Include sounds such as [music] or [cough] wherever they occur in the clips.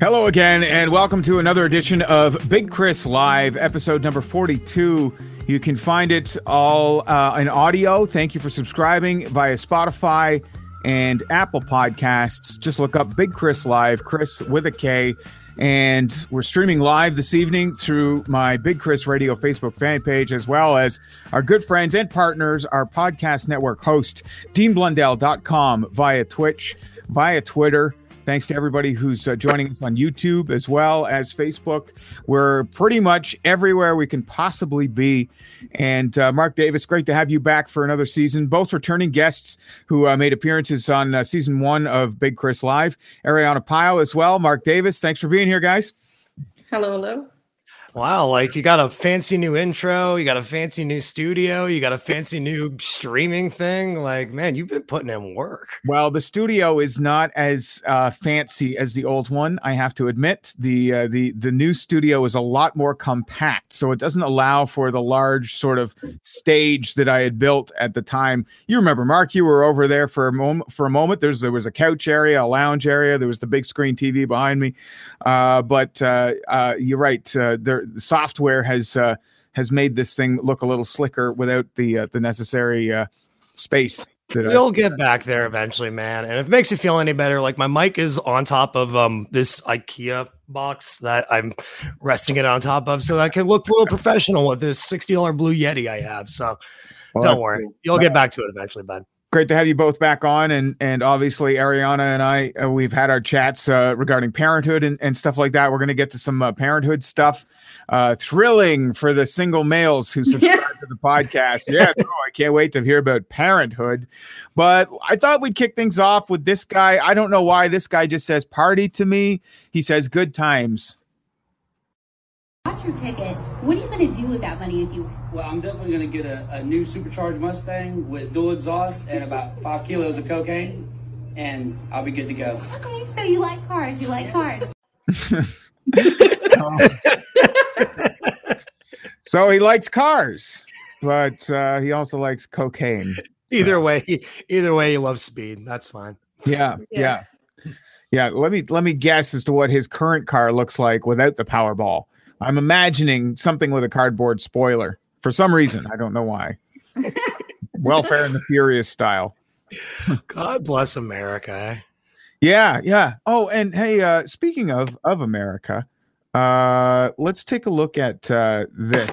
Hello again, and welcome to another edition of Big Chris Live, episode number 42. You can find it all uh, in audio. Thank you for subscribing via Spotify and Apple Podcasts. Just look up Big Chris Live, Chris with a K. And we're streaming live this evening through my Big Chris Radio Facebook fan page, as well as our good friends and partners, our podcast network host, DeanBlundell.com via Twitch, via Twitter. Thanks to everybody who's uh, joining us on YouTube as well as Facebook. We're pretty much everywhere we can possibly be. And uh, Mark Davis, great to have you back for another season. Both returning guests who uh, made appearances on uh, season one of Big Chris Live. Ariana Pyle as well. Mark Davis, thanks for being here, guys. Hello, hello. Wow, like you got a fancy new intro, you got a fancy new studio, you got a fancy new streaming thing. Like, man, you've been putting in work. Well, the studio is not as uh, fancy as the old one. I have to admit the uh, the the new studio is a lot more compact, so it doesn't allow for the large sort of stage that I had built at the time. You remember, Mark? You were over there for a moment. For a moment, there's there was a couch area, a lounge area. There was the big screen TV behind me. Uh, but uh, uh, you're right. Uh, there the software has uh, has made this thing look a little slicker without the uh, the necessary uh, space. That I- You'll get back there eventually, man. And if it makes you feel any better, like my mic is on top of um this IKEA box that I'm resting it on top of, so that I can look real professional with this sixty dollar blue Yeti I have. So Well, don't worry, cool. you'll get back to it eventually, bud. great to have you both back on and and obviously ariana and i uh, we've had our chats uh, regarding parenthood and, and stuff like that we're going to get to some uh, parenthood stuff uh, thrilling for the single males who [laughs] subscribe to the podcast yes oh, i can't wait to hear about parenthood but i thought we'd kick things off with this guy i don't know why this guy just says party to me he says good times Got your ticket. What are you going to do with that money if you Well, I'm definitely going to get a, a new supercharged Mustang with dual exhaust and about five kilos of cocaine, and I'll be good to go. Okay, so you like cars. You like cars. [laughs] so he likes cars but uh, he also likes cocaine Either way, either way, you love speed. That's fine. yeah yeah Yes. Yeah, let me let me guess as to what his current car looks like without the Powerball. I'm imagining something with a cardboard spoiler for some reason. I don't know why. [laughs] Welfare and the Furious style. God bless America. Yeah, yeah. Oh, and hey, uh, speaking of of America, uh, let's take a look at uh, this.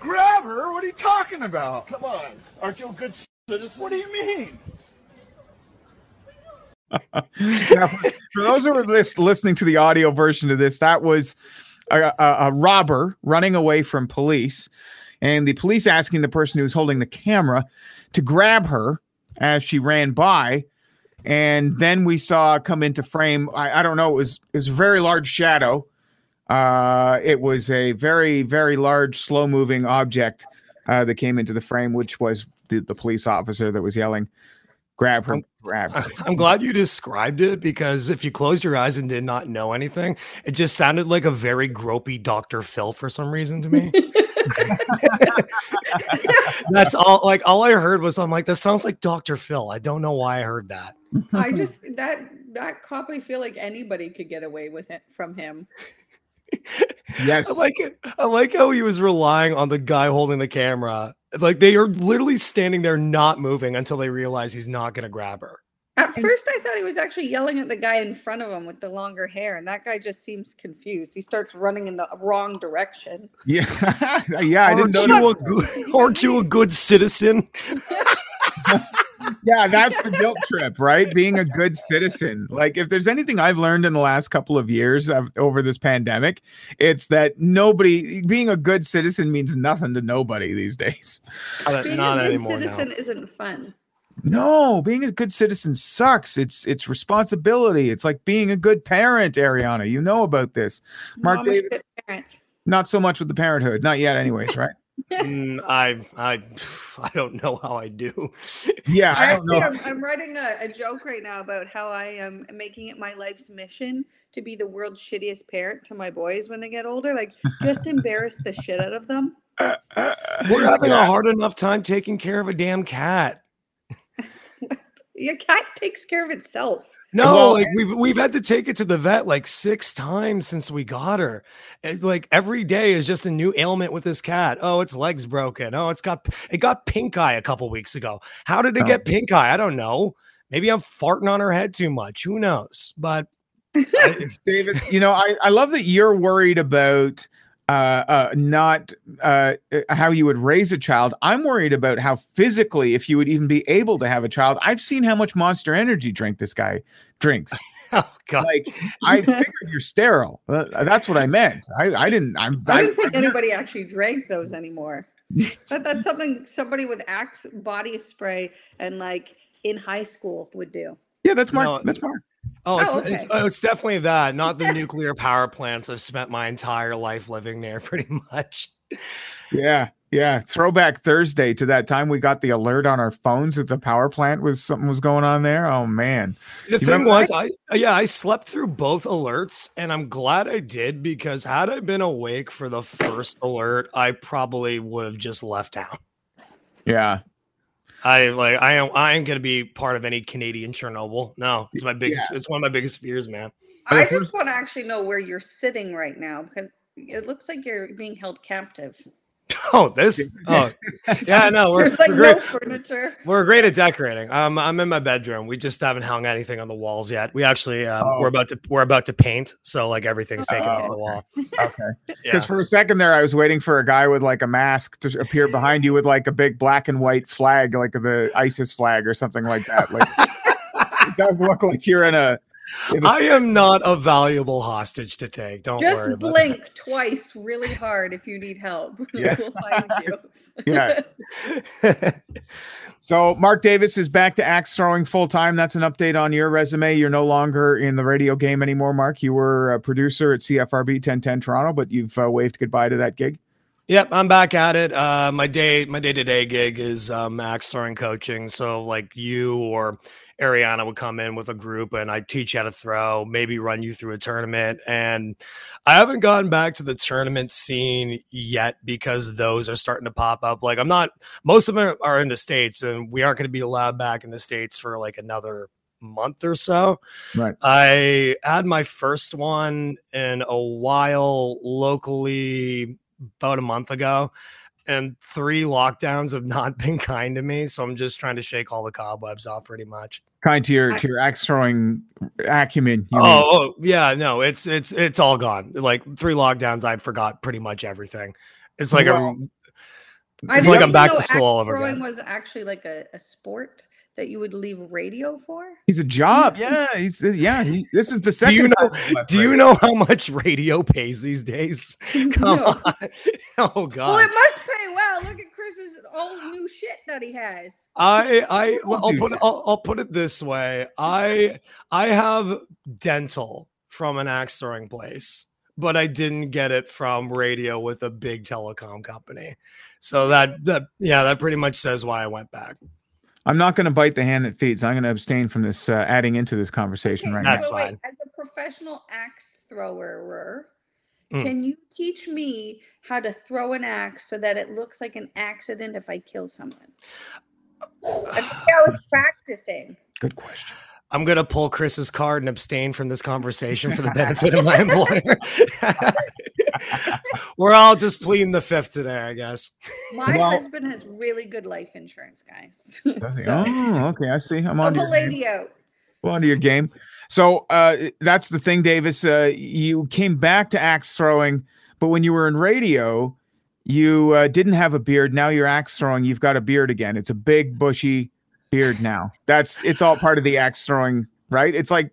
Grab her? What are you talking about? Come on. Aren't you a good citizen? What do you mean? [laughs] Now, for those who are lis- listening to the audio version of this, that was a, a, a robber running away from police, and the police asking the person who was holding the camera to grab her as she ran by. And then we saw come into frame. I, I don't know. It was it was a very large shadow. Uh, it was a very very large slow moving object uh, that came into the frame, which was the, the police officer that was yelling, "Grab her! Grab her!" [laughs] I'm glad you described it because if you closed your eyes and did not know anything, it just sounded like a very gropey Dr. Phil for some reason to me. [laughs] That's all like all I heard was I'm like, that sounds like Dr. Phil. I don't know why I heard that. I [laughs] just that that cop. I feel like anybody could get away with it from him. Yes. I like it. I like how he was relying on the guy holding the camera. Like they are literally standing there not moving until they realize he's not gonna grab her. At first, I thought he was actually yelling at the guy in front of him with the longer hair, and that guy just seems confused. He starts running in the wrong direction. Yeah, [laughs] yeah, I didn't aren't know. you a good aren't you a good citizen? [laughs] [laughs] Yeah, that's the guilt trip, right? Being a good citizen. Like, if there's anything I've learned in the last couple of years of, over this pandemic, it's that nobody being a good citizen means nothing to nobody these days. [laughs] Not, Being not a good anymore. now. citizen isn't fun. No, being a good citizen sucks. It's it's responsibility. It's like being a good parent, Ariana. You know about this. Mark Mom is David- Not so much with the parenthood, not yet, anyways, right? Mm, I I [sighs] I don't know how I do. Yeah, I don't know. I'm, I'm writing a, a joke right now about how I am making it my life's mission to be the world's shittiest parent to my boys when they get older. Like, just embarrass the shit out of them. We're having Yeah. a hard enough time taking care of a damn cat. [laughs] Your cat takes care of itself. No, Well, like we've we've had to take it to the vet like six times since we got her. It's like every day is just a new ailment with this cat. Oh, its legs broken. Oh, it's got it got pink eye a couple weeks ago. How did it get pink eye? I don't know. Maybe I'm farting on her head too much. Who knows? But [laughs] Davis, you know, I, I love that you're worried about uh, uh, not uh, uh, how you would raise a child. I'm worried about how physically, if you would even be able to have a child. I've seen how much Monster Energy drink this guy drinks. [laughs] oh god, Like, I figured you're sterile. Uh, that's what I meant. I, I didn't. I'm. I I, didn't think anybody actually drank those anymore. [laughs] That, that's something somebody with Axe body spray and like in high school would do. yeah, that's Mark. No, that's Mark. Oh, it's, Oh, it's, okay. oh, it's definitely that. Not the [laughs] nuclear power plants. I've spent my entire life living there, [laughs] pretty much. Yeah, yeah. Throwback Thursday to that time we got the alert on our phones that the power plant was something was going on there. Oh man. The thing remember was, I uh, yeah, I slept through both alerts, and I'm glad I did because had I been awake for the first alert, I probably would have just left town. Yeah. I like I am I am gonna be part of any Canadian Chernobyl. No, it's my biggest. It's one of my biggest fears, man. I just want to actually know where you're sitting right now because it looks like you're being held captive. [laughs] Oh, this. Oh, yeah. No, we're There's like we're no great. furniture. We're great at decorating. Um, I'm in my bedroom. We just haven't hung anything on the walls yet. We actually um, Oh. we're about to we're about to paint, so like everything's taken off Oh. the wall. [laughs] Okay. Yeah. Because for a second there, I was waiting for a guy with like a mask to appear behind you with like a big black and white flag, like the ISIS flag or something like that. Like [laughs] it does look like you're in a. in a- I am not a valuable hostage to take. Don't worry. Just about blink twice really hard if you need help. [laughs] Yeah. we'll find you. [laughs] yeah. [laughs] So Mark Davis is back to axe throwing full time. That's an update on your resume. You're no longer in the radio game anymore, Mark. You were a producer at CFRB 1010 Toronto, but you've uh, waved goodbye to that gig. Yep, I'm back at it. Uh, my day, my day to day gig is um, axe throwing coaching. So like you or Ariana would come in with a group, and I teach you how to throw, maybe run you through a tournament. And I haven't gotten back to the tournament scene yet because those are starting to pop up. Like I'm not. Most of them are in the states, and we aren't going to be allowed back in the states for like another month or so. Right. I had my first one in a while locally about a month ago and three lockdowns have not [laughs] been kind to me so i'm just trying to shake all the cobwebs off pretty much Kind to your to your axe throwing acumen. you oh, oh yeah no it's it's it's all gone like three lockdowns i forgot pretty much everything it's like Well, a I It's didn't like I'm back to school all axe over throwing again. was actually like a, a sport that you would leave radio for. He's a job. Yeah, he's uh, yeah. He, this is the second. [laughs] do you know time he's left do you know how much radio pays these days [laughs] come No. on [laughs] oh god Well, it must pay well. Look at Chris's old new shit that he has. I I well, I'll put I'll, I'll put it this way. I I have dental from an axe throwing place, but I didn't get it from radio with a big telecom company. So that that yeah, that pretty much says why I went back. I'm not going to bite the hand that feeds. I'm going to abstain from this uh, adding into this conversation Okay, right That's so wait, fine. as a professional axe thrower, Mm. can you teach me how to throw an axe so that it looks like an accident if I kill someone? [sighs] I think I was practicing. Good question. I'm gonna pull Chris's card and abstain from this conversation for the [laughs] benefit of my employer. [laughs] We're all just pleading the fifth today, I guess. My Well- husband has really good life insurance, guys. [laughs] So, Oh, okay. I see. I'm on help a your game. Well, onto your game. So uh, that's the thing, Davis. Uh, you came back to axe throwing, but when you were in radio, you uh, didn't have a beard. Now you're axe throwing. You've got a beard again. It's a big, bushy beard now. That's it's all part of the axe throwing, right? It's like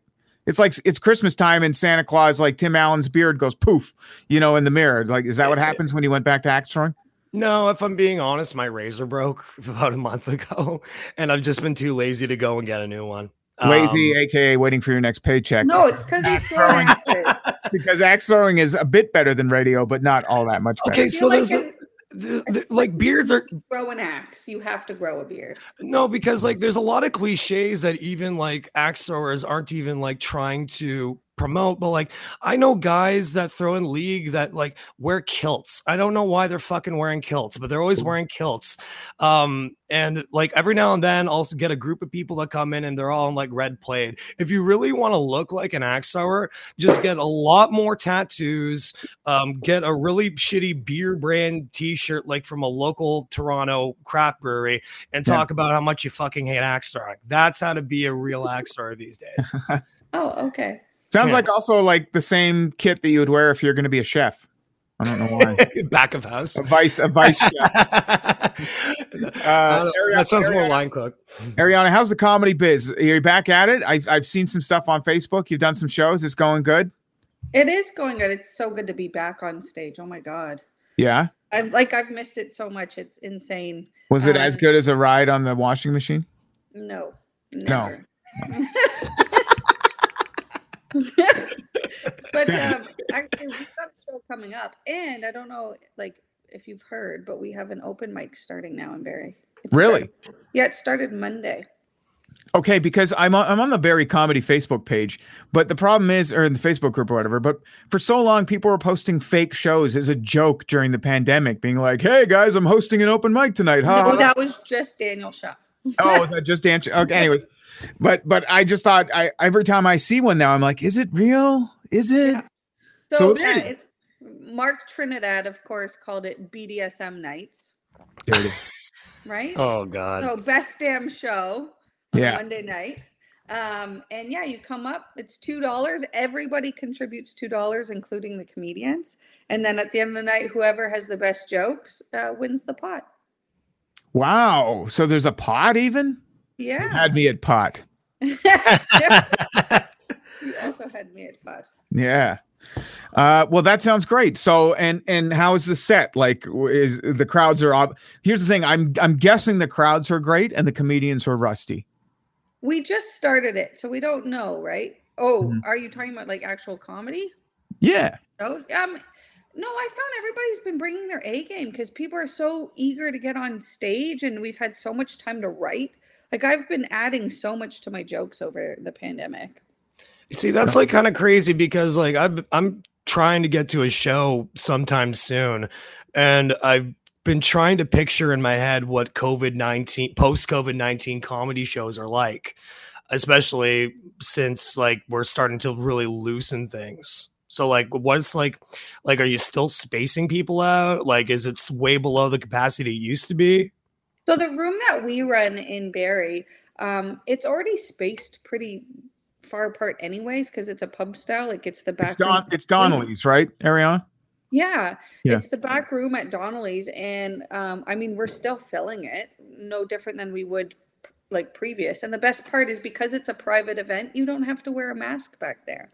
it's like it's Christmas time and Santa Claus, like Tim Allen's beard goes poof, you know, in the mirror. Like, is that what happens when you went back to axe throwing? No, if I'm being honest, my razor broke [laughs] about a month ago, and I've just been too lazy to go and get a new one. Lazy, Um, aka waiting for your next paycheck. No, it's because he's throwing [laughs] because axe throwing is a bit better than radio, but not all that much better. okay, so like there's a, if the, the, like beards are grow an axe, you have to grow a beard. no because like there's a lot of cliches that even like axe throwers aren't even like trying to promote, but like I know guys that throw in league that like wear kilts. I don't know why they're fucking wearing kilts, but they're always wearing kilts. Um, and like every now and then, also get a group of people that come in and they're all in like red plaid. If you really want to look like an axe thrower, just get a lot more tattoos. Um, get a really shitty beer brand T-shirt like from a local Toronto craft brewery, and Yeah. talk about how much you fucking hate axe throwing. That's how to be a real axe thrower these days. [laughs] Oh, okay. Sounds Yeah. like also like the same kit that you would wear if you're going to be a chef. I don't know why. [laughs] Back of house. a vice, a vice chef. [laughs] I. Ariana- that sounds more line cook. Ariana, how's the comedy biz? Are you back at it? I've I've seen some stuff on Facebook. You've done some shows. It's going good. It is going good. It's so good to be back on stage. Oh my god. Yeah. I've like I've missed it so much. It's insane. Was it as Um, good as a ride on the washing machine? No. No. [laughs] [laughs] But um, actually, we've got a show coming up, and I don't know, like if you've heard, but we have an open mic starting now in Barrie. It Really? started- yeah, it started Monday. Okay, because I'm on, I'm on the Barrie Comedy Facebook page, but the problem is, or in the Facebook group or whatever. But for so long, people were posting fake shows as a joke during the pandemic, being like, "Hey guys, I'm hosting an open mic tonight." Ha, No, that was just Daniel Shaw. Oh, is that just dance? Okay, anyways, but but I just thought I every time I see one now, I'm like, is it real? Is it? Yeah. So So, it uh, it's Mark Trinidad, of course, called it BDSM nights, Dirty. right? [laughs] Oh God. So best damn show on Yeah. Monday night. Um, and yeah, you come up, it's two dollars. Everybody contributes two dollars, including the comedians. And then at the end of the night, whoever has the best jokes uh, wins the pot. Wow. So there's a pot even? You Yeah. had me at pot. [laughs] you also had me at pot. Yeah. Uh, well, that sounds great. So, and and how is the set? Like, is the crowds are up? Here's the thing. I'm I'm guessing the crowds are great and the comedians are rusty. We just started it, so we don't know, right? Oh, Mhm. are you talking about like actual comedy? Yeah. Those um no, I found everybody's been bringing their A game because people are so eager to get on stage and we've had so much time to write. Like I've been adding so much to my jokes over the pandemic. See, that's like kind of crazy because like I've, I'm trying to get to a show sometime soon, and I've been trying to picture in my head what COVID nineteen, post COVID nineteen comedy shows are like, especially since like we're starting to really loosen things. So like, what's like, like, are you still spacing people out? Like, is it way below the capacity it used to be? So the room that we run in Barrie, um, it's already spaced pretty far apart anyways because it's a pub style. Like it's the back. It's Don. It's Donaleigh's, right, Ariana? Yeah, Yeah. it's the back room at Donaleigh's, and um, I mean we're still filling it, no different than we would like previous. And the best part is because it's a private event, you don't have to wear a mask back there.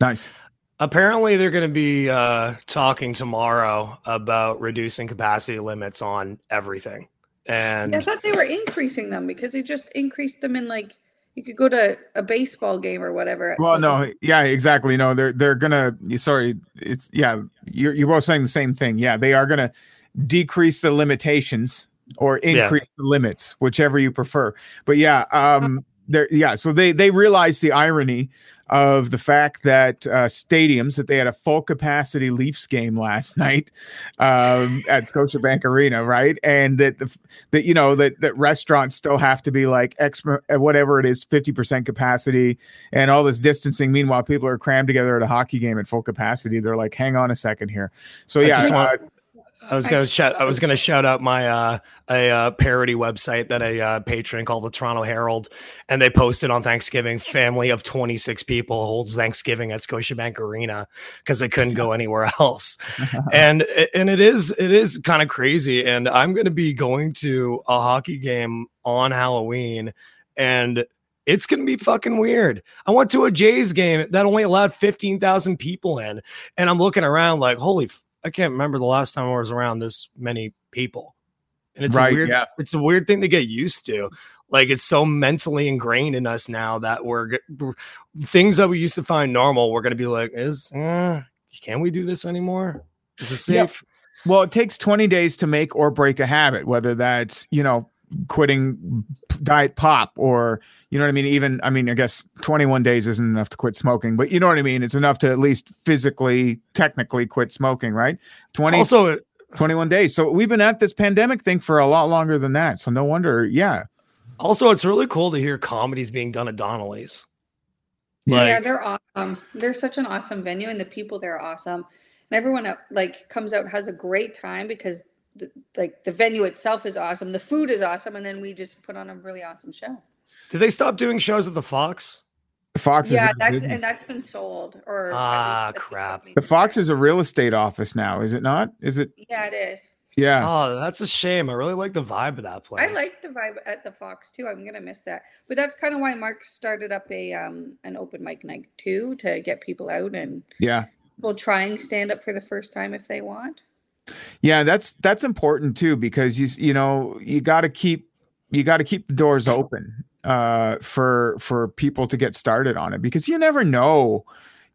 Nice. Apparently, they're going to be uh, talking tomorrow about reducing capacity limits on everything. And I thought they were increasing them because they just increased them in like you could go to a baseball game or whatever. Well, no, yeah, exactly. No, they're they're gonna. Sorry, it's yeah. You're you're both saying the same thing. Yeah, they are gonna decrease the limitations or Yeah. increase the limits, whichever you prefer. But yeah, um, there, yeah. So they they realize the irony of the fact that uh, stadiums that they had a full capacity Leafs game last night um, at Scotiabank Arena, right? And that the that you know that that restaurants still have to be like X whatever it is, fifty percent capacity and all this distancing. Meanwhile, people are crammed together at a hockey game at full capacity. They're like, hang on a second here. So I yeah, just uh, want- I was gonna shout. I was gonna shout out my uh, a uh, parody website that a uh, patron called the Toronto Herald, and they posted on Thanksgiving. Family of twenty six people holds Thanksgiving at Scotiabank Arena because they couldn't go anywhere else, [laughs] and and it is it is kind of crazy. And I'm gonna be going to a hockey game on Halloween, and it's gonna be fucking weird. I went to a Jays game that only allowed fifteen thousand people in, and I'm looking around like, holy. I can't remember the last time I was around this many people. And it's Right, a weird yeah. it's a weird thing to get used to. Like it's so mentally ingrained in us now that we're, we're- things that we used to find normal, we're going to be like, is uh, can we do this anymore? Is it Yeah. safe? well, it takes twenty days to make or break a habit, whether that's you know quitting diet pop or you know what I mean. Even I mean, I guess 21 days isn't enough to quit smoking, but you know what I mean. It's enough to at least physically, technically quit smoking, right? 20 Also, 21 days. So we've been at this pandemic thing for a lot longer than that. So no wonder, yeah. also, it's really cool to hear comedies being done at Donaleigh's. yeah, they're awesome. They're such an awesome venue, and the people there are awesome. And everyone uh, like comes out has a great time because the, like the venue itself is awesome, the food is awesome, and then we just put on a really awesome show. did they stop doing shows at the Fox? Fox is yeah, out that's and that's been sold. Or Ah, the crap. company's the Fox there. is a real estate office now, is it not? Is it? Yeah, it is. Yeah. Oh, that's a shame. I really like the vibe of that place. I like the vibe at the Fox too. I'm gonna miss that, but that's kind of why Mark started up a um an open mic night too to get people out and Yeah. people trying stand up for the first time if they want. Yeah, that's that's important too because you you know you got to keep you got to keep the doors open uh for for people to get started on it because you never know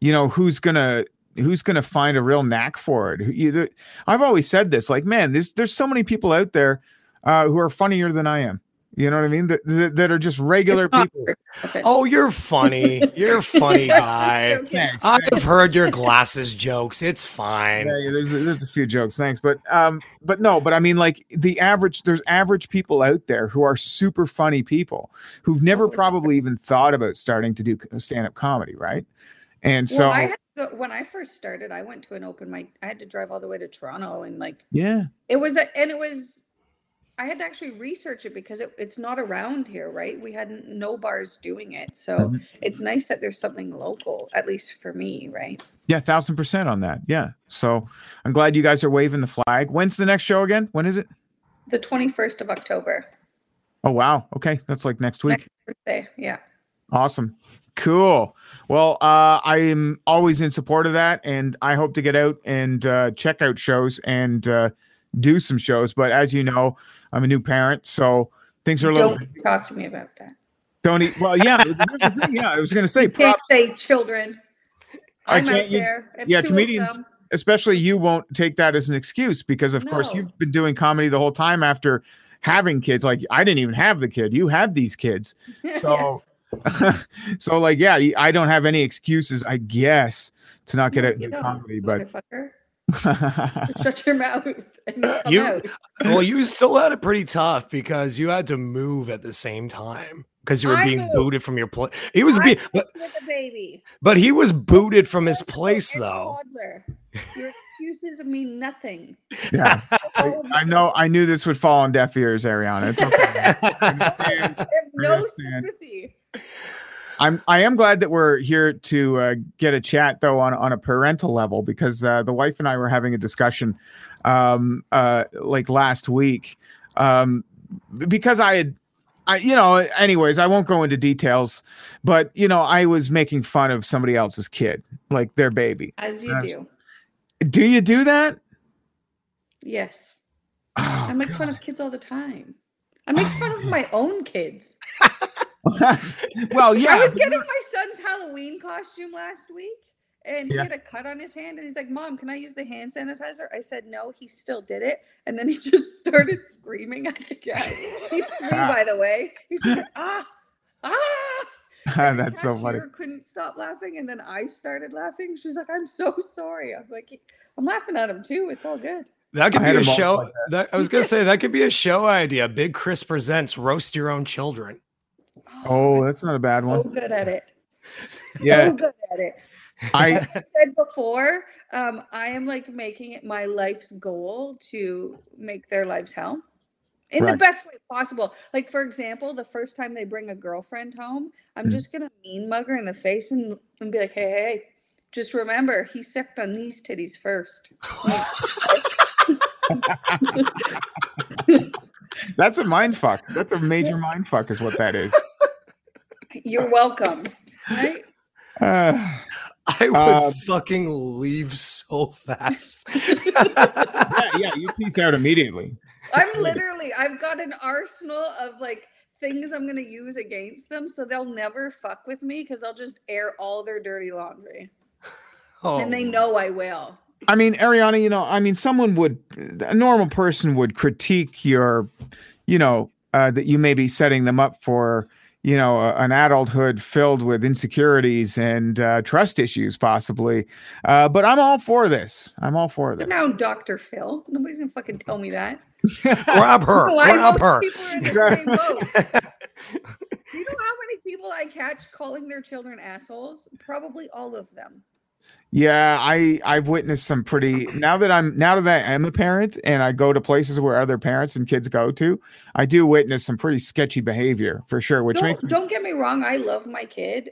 you know who's gonna who's gonna find a real knack for it. I've always said this like man there's there's so many people out there uh who are funnier than I am. You know what I mean? That that, that are just regular people. perfect. Oh, you're funny. You're a [laughs] funny guy. Okay. I've heard your glasses jokes. It's fine. Yeah, yeah, there's a, there's a few jokes, thanks, but um, but no, but I mean, like the average, there's average people out there who are super funny people who've never probably even thought about starting to do stand up comedy, right? And so, well, I had to go, when I first started, I went to an open mic. I had to drive all the way to Toronto, and like yeah, it was, a, and it was. I had to actually research it because it, it's not around here, right? We had no bars doing it, so Mhm. it's nice that there's something local, at least for me, right? yeah, thousand percent on that. Yeah, so I'm glad you guys are waving the flag. When's the next show again? When is it? The 21st of October, Oh wow, okay, that's like next week. next Thursday. Yeah. Awesome. Cool. Well, uh, I am always in support of that, and I hope to get out and uh, check out shows and uh, do some shows. But as you know, I'm a new parent, so things are a little. Don't talk to me about that. Don't eat. Well, yeah, thing, yeah. I was gonna say You can't say children. I I'm can't out use- there. Yeah, comedians- especially you, won't take that as an excuse because, of course, you've been doing comedy the whole time after having kids. Like I didn't even have the kid. You had these kids. [laughs] So- [laughs] so, like, yeah, I don't have any excuses, I guess, to not get No, out and you do don't, comedy. But. Shut your mouth and come You- out. Well, you still had it pretty tough because you had to move at the same time because you were I being moved. booted from your place. He was I being, but, with a baby. but he was booted from his place though. Your excuses mean nothing. yeah, [laughs] I, I know. I knew this would fall on deaf ears, Ariana. It's okay. I have no understand. sympathy. I'm I am glad that we're here to uh, get a chat though on on a parental level because uh, the wife and I were having a discussion um, uh, like last week um, because I had. I, you know, anyways, I won't go into details, but you know, I was making fun of somebody else's kid, like their baby. As you Uh, do. Do you do that? Yes. Oh, I make fun of kids all the time. I make fun of my own kids. [laughs] [laughs] well, yeah. I was getting my son's Halloween costume last week and he Yeah. had a cut on his hand and he's like, Mom, can I use the hand sanitizer? I said no, he still did it. And then he [laughs] just started screaming at the guy. He screamed, [laughs] by the way. He's like, ah, ah. And That's so funny. Couldn't stop laughing, and then I started laughing. She's like, "I'm so sorry." I'm like, "I'm laughing at him too. It's all good." That could I be a show. like That. I was gonna say that could be a show idea. Big Chris presents roast your own children. Oh, that's not a bad so one. good at it. Yeah, So good at it. I I said before, um, I am like making it my life's goal to make their lives hell in the best way possible. Like, for example, the first time they bring a girlfriend home, I'm Mhm. just gonna mean mug her in the face and, and be like, hey, hey, hey, just remember he sucked on these titties first. [laughs] that's a mind fuck. That's a major mind fuck, is what that is. You're welcome. Right? Uh, [sighs] I would Um, fucking leave so fast. [laughs] yeah, yeah, you peace out immediately. I'm literally, I've got an arsenal of like things I'm gonna use against them, so they'll never fuck with me because I'll just air all their dirty laundry, oh, and they know I will. I mean, Ariana, you know, I mean, someone would, a normal person would critique your, you know, uh, that you may be setting them up for you know a, an adulthood filled with insecurities and uh, trust issues possibly uh, but i'm all for this i'm all for this Now, Dr. Phil. Nobody's gonna fucking tell me that. [laughs] Grab her. [laughs] Why grab most her. people are in the same [laughs] boat. You know how many people I catch calling their children assholes? Probably all of them. Yeah, I I've witnessed some pretty now that I'm now that I am a parent and I go to places where other parents and kids go to, I do witness some pretty sketchy behavior for sure. Which Don't, me, don't get me wrong. I love my kid.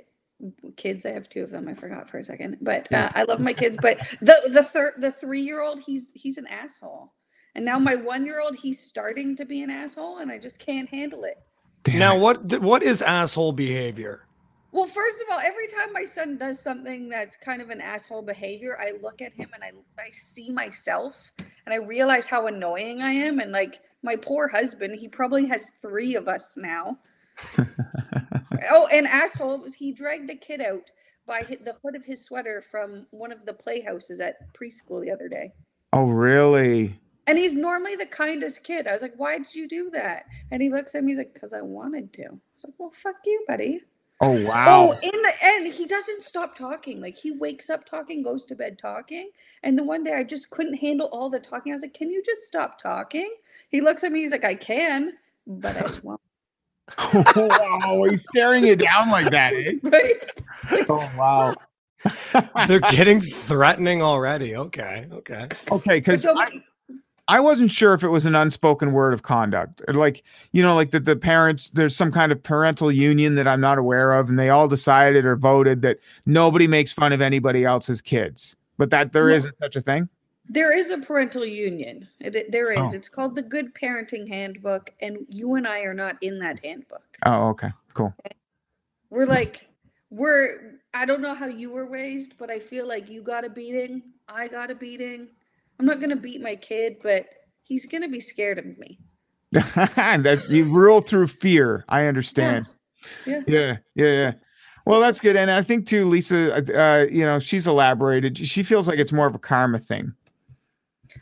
Kids, I have two of them. I forgot for a second, but Yeah. uh, I love my kids. But the the third the three year old, he's he's an asshole. And now my one year old, he's starting to be an asshole, and I just can't handle it. Damn Now it. what what is asshole behavior? Well, first of all, every time my son does something that's kind of an asshole behavior, I look at him and I I see myself and I realize how annoying I am. And like my poor husband, he probably has three of us now. [laughs] oh, and asshole was he dragged a kid out by the hood of his sweater from one of the playhouses at preschool the other day. oh really? And he's normally the kindest kid. I was like, "Why did you do that?" And he looks at me, he's like, "Cause I wanted to." I was like, "Well, fuck you, buddy." Oh wow. Oh, in the end, he doesn't stop talking. Like he wakes up talking, goes to bed talking. And the one day I just couldn't handle all the talking. I was like, "Can you just stop talking?" He looks at me. He's like, "I can, but I won't." [laughs] wow, he's staring you down like that. Eh? [laughs] Right? Oh wow. [laughs] They're getting threatening already. Okay. Okay. okay, because So- I, I wasn't sure if it was an unspoken word of conduct, like you know, like that the parents there's some kind of parental union that I'm not aware of, and they all decided or voted that nobody makes fun of anybody else's kids, but that there No. not such a thing. there is a parental union. It, it- there is. Oh. It's called the Good Parenting Handbook, and you and I are not in that handbook. Oh, okay, cool. We're like, we're. I don't know how you were raised, but I feel like you got a beating. I got a beating. I'm not gonna beat my kid, but he's gonna be scared of me. [laughs] that you rule through fear. I understand. Yeah. Yeah, yeah, yeah. Well, that's good, and I think too, Lisa. Uh, you know, she's elaborated. She feels like it's more of a karma thing.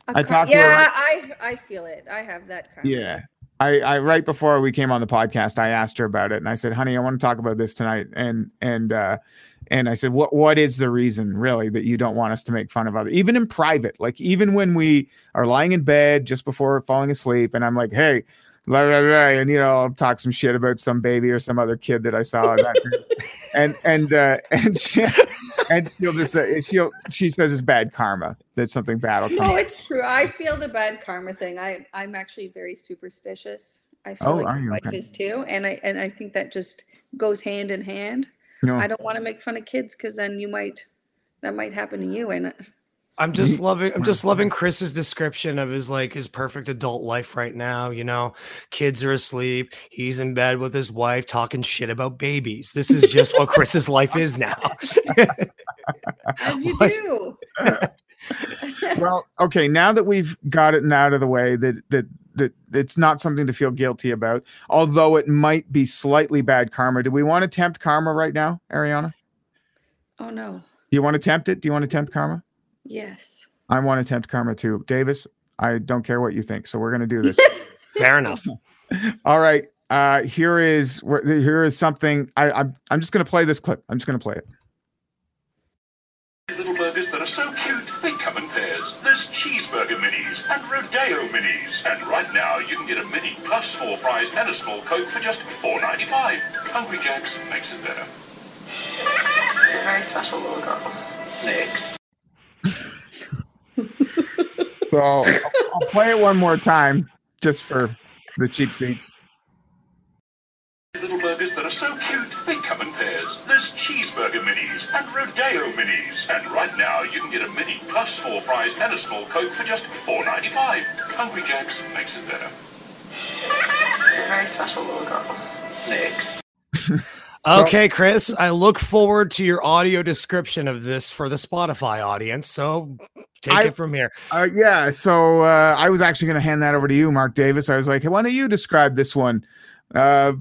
A I car- talked to her- yeah, I I feel it. I have that kind. Yeah. I, I right before we came on the podcast, I asked her about it, and I said, "Honey, I want to talk about this tonight." And and uh, and I said, "What what is the reason really that you don't want us to make fun of other, even in private, like even when we are lying in bed just before falling asleep?" And I'm like, "Hey." Blah, blah, blah, and you know, I'll talk some shit about some baby or some other kid that I saw, in that group. and and uh, [laughs] and she, and she'll just uh, she'll she says it's bad karma that something bad will come. No, it's true. I feel the bad karma thing. I I'm actually very superstitious. I feel Oh, like my wife Okay. is too, and I and I think that just goes hand in hand. No. I don't want to make fun of kids because then you might that might happen to you. And I'm just loving I'm just loving Chris's description of his like his perfect adult life right now, you know. Kids are asleep, he's in bed with his wife talking shit about babies. This is just what Chris's life is now. as you [laughs] What? do. well okay now that we've got it and out of the way that that that it's not something to feel guilty about although it might be slightly bad karma. Do we want to tempt karma right now ariana? Oh no. do you want to tempt it? Do you want to tempt karma? Yes. i want to tempt karma too. Davis i don't care what you think so we're going to do this. [laughs] Fair enough. [laughs] all right uh here is where here is something i i'm, I'm just going to play this clip. I'm just going to play it. Little burgers that are so cute, they come in pairs. Cheeseburger minis and rodeo minis. And right now, you can get a mini plus small fries and a small Coke for just $4.95. Hungry Jack's makes it better. They're very special little girls. Next. [laughs] so I'll, I'll play it one more time just for the cheap seats Little burgers that are so cute, they come in pairs. There's cheeseburger minis and rodeo minis. And right now, you can get a mini plus small fries and a small Coke for just $4.95. Hungry Jack's makes it better. They're very special little girls. Next. [laughs] Okay, Chris, I look forward to your audio description of this for the Spotify audience. So take I- it from here. Uh, yeah, so uh, I was actually going to hand that over to you, Mark Davis. I was like, hey, why don't you describe this one? Uh,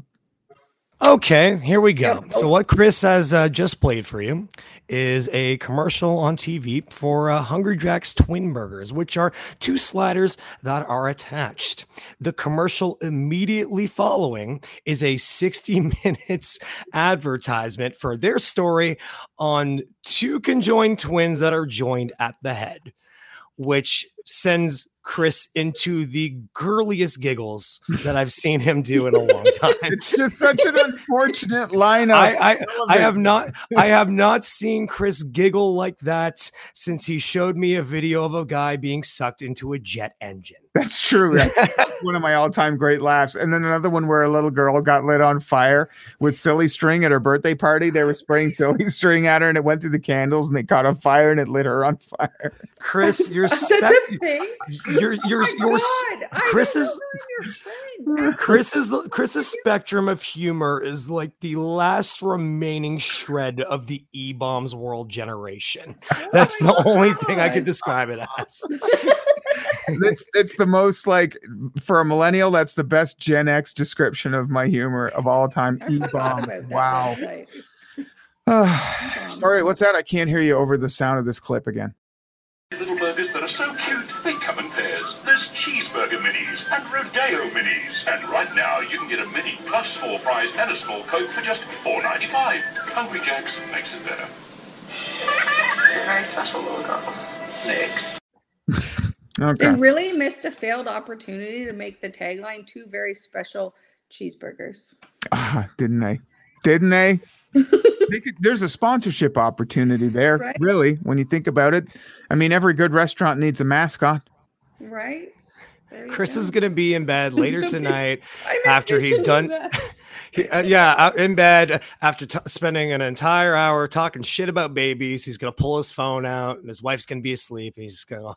Okay, here we go. So, what Chris has uh, just played for you is a commercial on TV for uh, Hungry Jack's Twin Burgers, which are two sliders that are attached. The commercial immediately following is a 60 [laughs] minutes advertisement for their story on two conjoined twins that are joined at the head, which sends Chris into the girliest giggles [laughs] that I've seen him do in a long [laughs] time. It's just such an unfortunate lineup. I, I, I have not I have not seen Chris giggle like that since he showed me a video of a guy being sucked into a jet engine. That's true. That's [laughs] one of my all-time great laughs. And then another one where a little girl got lit on fire with silly string at her birthday party. They were spraying [laughs] silly string at her, and it went through the candles, and they caught on fire, and it lit her on fire. Chris, [laughs] you're That's spec- a thing. you're oh you're Oh you're s- God, I Chris is- your. Chris's Chris's spectrum of humor is like the last remaining shred of the E bombs world generation. Oh That's Oh the my only thing I could describe it as. It's it's the most like for a millennial. That's the best Gen X description of my humor of all time. [laughs] I E forgot bomb. Wow. website. [sighs] Sorry, what's that? I can't hear you over the sound of this clip again. Little burgers that are so cute, they come in pairs. There's cheeseburger minis and rodeo minis. And right now, you can get a mini plus four fries and a small Coke for just $4.95. Hungry Jack's makes it better. They're very special little girls. Next. Okay. They really missed a failed opportunity to make the tagline two very special cheeseburgers. Ah, didn't they? Didn't they? [laughs] They could- there's a sponsorship opportunity there, Right. really, when you think about it. I mean, every good restaurant needs a mascot. Right? Chris go. is gonna be in bed later [laughs] tonight after he's done. [laughs] He- uh, yeah, in bed after t- spending an entire hour talking shit about babies. He's gonna pull his phone out, and his wife's gonna be asleep. And he's just gonna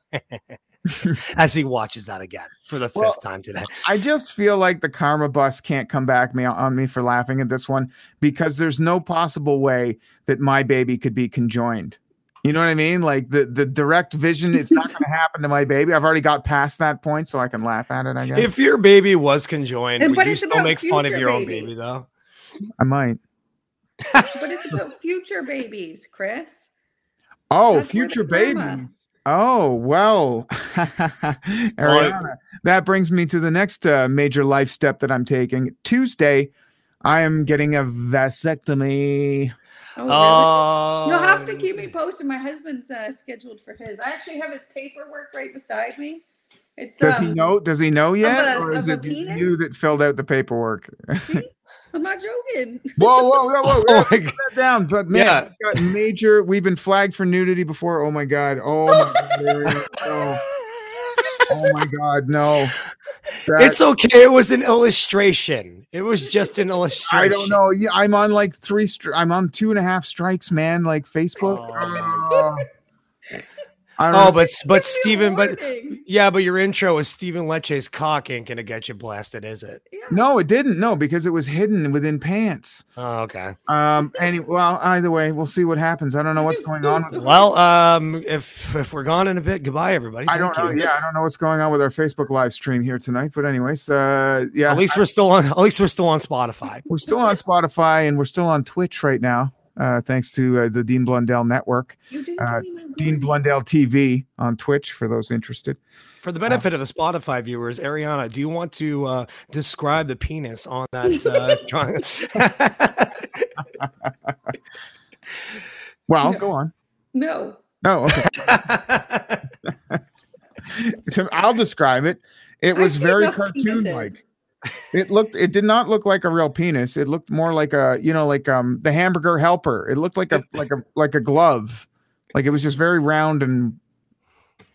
[laughs] as he watches that again for the fifth Well, time today. I just feel like the karma bus can't come back me on me for laughing at this one because there's no possible way that my baby could be conjoined. You know what I mean? Like the the direct vision is not going [laughs] to happen to my baby. I've already got past that point, so I can laugh at it. I guess If your baby was conjoined, And- would you still make fun of future your own baby though? I might. But it's about [laughs] future babies, Chris. Oh, That's where the future karma- babies. Oh well, [laughs] Ariana. That brings me to the next uh, major life step that I'm taking. Tuesday, I am getting a vasectomy. Oh, really? Oh, You'll have to keep me posted. My husband's uh, scheduled for his. I actually have his paperwork right beside me. It's Does um, he know? Does he know yet, a- or is of a it you that filled out the paperwork? I'm not joking. [laughs] whoa, whoa, whoa, whoa! [laughs] Oh my put that down. But man, Yeah. we've got major. We've been flagged for nudity before. Oh my god! Oh my god! Ariana, [laughs] no. Oh my god! No. That- It's okay. It was an illustration. It was just an illustration. I don't know. Yeah, I'm on like three. Stri- I'm on two and a half strikes, man. Like Facebook. Oh. Uh, I don't Oh, know. but but Give Stephen, but yeah, but your intro is Stephen Leche's cock ain't gonna get you blasted, is it? Yeah. no, it didn't. No, because it was hidden within pants. Oh, okay. Um. Any. Well, either way, we'll see what happens. I don't know what's going on. Well, um, if if we're gone in a bit, goodbye, everybody. I don't know. You. Yeah, I don't know what's going on with our Facebook live stream here tonight. But anyways, uh, yeah, At least we're still on. At least we're still on Spotify. we're still on Spotify and we're still on Twitch right now. Uh, thanks to uh, the Dean Blundell Network, uh, give me my Dean. Blundell TV on Twitch for those interested. For the benefit of the Spotify viewers, Ariana, do you want to uh, describe the penis on that [laughs] uh, drawing? [laughs] Well, No. go on. No. No. okay. [laughs] I'll describe it. It was seen very cartoon like. Penises. It looked it did not look like a real penis. It looked more like a, you know, like um the hamburger helper. It looked like a [laughs] like a like a glove. Like it was just very round and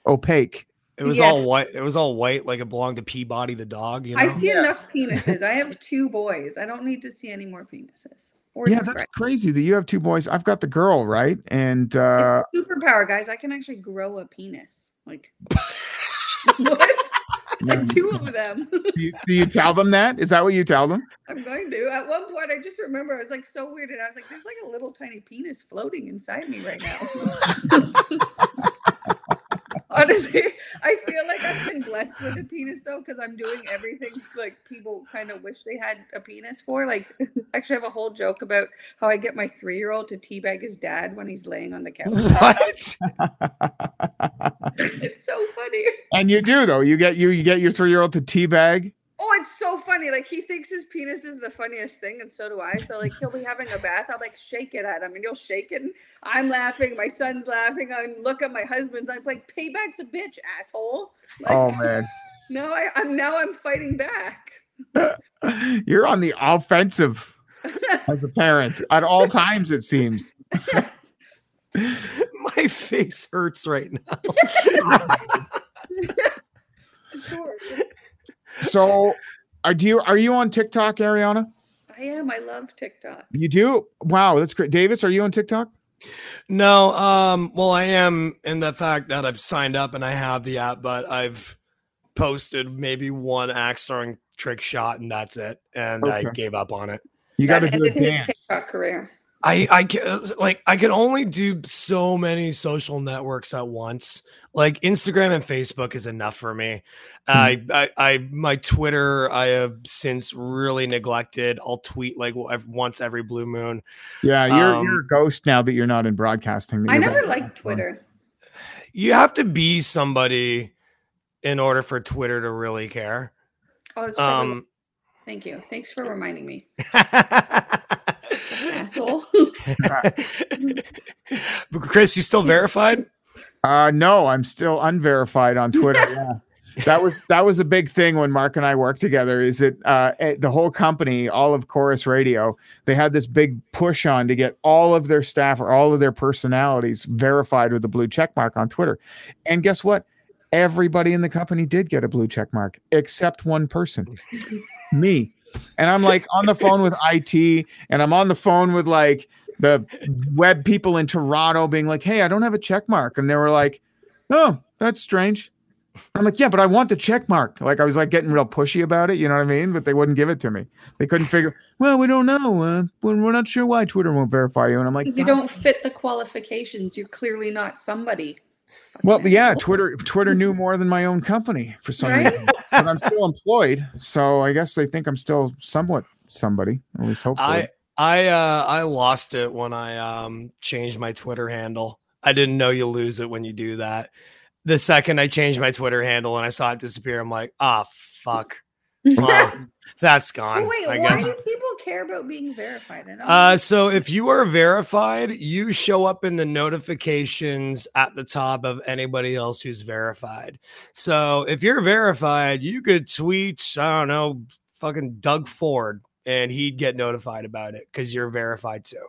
opaque. it was Yes. all white. It was all white, like it belonged to Peabody the dog. You know? I see Yes. enough penises. I have two boys. I don't need to see any more penises. Or Yeah, describe- that's crazy that you have two boys. I've got the girl, right? And uh it's a superpower, guys. I can actually grow a penis. Like [laughs] what? Like [laughs] mm-hmm. two of them. [laughs] do you, do you tell them that? Is that what you tell them? I'm going to. At one point, I just remember I was like so weirded. I was like, "There's like a little tiny penis floating inside me right now." [laughs] Honestly, [laughs] I feel like I've been blessed with a penis though, because I'm doing everything like people kind of wish they had a penis for. Like, [laughs] actually, I have a whole joke about how I get my three year old to teabag his dad when he's laying on the couch. What? [laughs] it's so funny. And you do though. You get you you get your three year old to teabag. Oh, it's so funny. Like he thinks his penis is the funniest thing, and so do I. So like he'll be having a bath, I'll like shake it at him, and he'll shake it. And I'm laughing, my son's laughing. I look at my husband's. I'm like, "Payback's a bitch, asshole." Like, Oh man, [laughs] No, I, I'm now I'm fighting back. [laughs] you're on the offensive [laughs] as a parent at all times. It seems. My face hurts right now. Sure. So, are do you are you on TikTok, Ariana? I am. I love TikTok. You do? Wow, that's great. Davis, are you on TikTok? No, um, well, I am in the fact that I've signed up and I have the app, but I've posted maybe one axe throwing trick shot and that's it. And I gave up on it. You got to do a ended his dance. TikTok career. I I can like I can only do so many social networks at once. Like Instagram and Facebook is enough for me. I, I I my Twitter I have since really neglected. I'll tweet like once every blue moon. Yeah, you're Um, you're a ghost now that you're not in broadcasting. I you're never liked Twitter. You have to be somebody in order for Twitter to really care. Oh, that's probably, Um thank you. Thanks for reminding me, [laughs] [laughs] [laughs] asshole. [laughs] Chris, you still verified? Uh, no, I'm still unverified on Twitter. [laughs] yeah. That was that was a big thing when Mark and I worked together. Is that uh, eh, the whole company, all of Corus Radio, they had this big push on to get all of their staff or all of their personalities verified with a blue check mark on Twitter. And guess what? Everybody in the company did get a blue check mark except one person, me. And I'm like on the phone with IT, and I'm on the phone with like the web people in Toronto being like, "Hey, I don't have a check mark," and they were like, "Oh, that's strange." I'm like, "Yeah, but I want the check mark." Like I was like getting real pushy about it, you know what I mean? But they wouldn't give it to me. They couldn't figure. Well, we don't know. Uh, we're we're not sure why Twitter won't verify you. And I'm like, you don't fit the qualifications. You're clearly not somebody. Well, yeah. Twitter Twitter knew more than my own company for some Right? reason. But I'm still employed, so I guess they think I'm still somewhat somebody. At least hopefully. I I uh I lost it when I um changed my Twitter handle. I didn't know you lose it when you do that. The second I changed my Twitter handle and I saw it disappear, I'm like, ah fuck. [laughs] Well, that's gone. Oh, wait, I why guess. do people care about being verified? I don't Uh, so if you are verified, you show up in the notifications at the top of anybody else who's verified. So if you're verified, you could tweet, I don't know, fucking Doug Ford, and he'd get notified about it because you're verified too.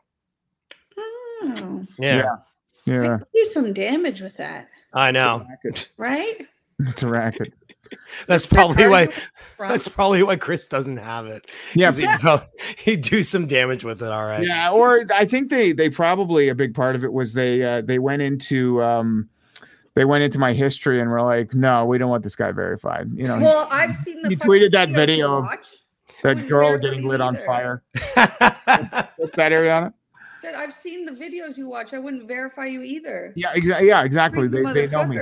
Oh, Yeah, Yeah. Yeah, do some damage with that, I know. right? it's a racket. [laughs] [laughs] That's probably why. [laughs] from- That's probably why Chris doesn't have it. Yeah, he'd, prob- [laughs] he'd do some damage with it. All right. Yeah, or I think they they probably a big part of it was they uh, they went into um they went into my history and were like, no, we don't want this guy verified. You know, Well, I've seen the you fucking tweeted that video of that girl getting you lit on fire. What's that, Ariana? Said I've seen the videos you watch. I wouldn't verify you either. Yeah, exa- yeah, exactly. They, they know me.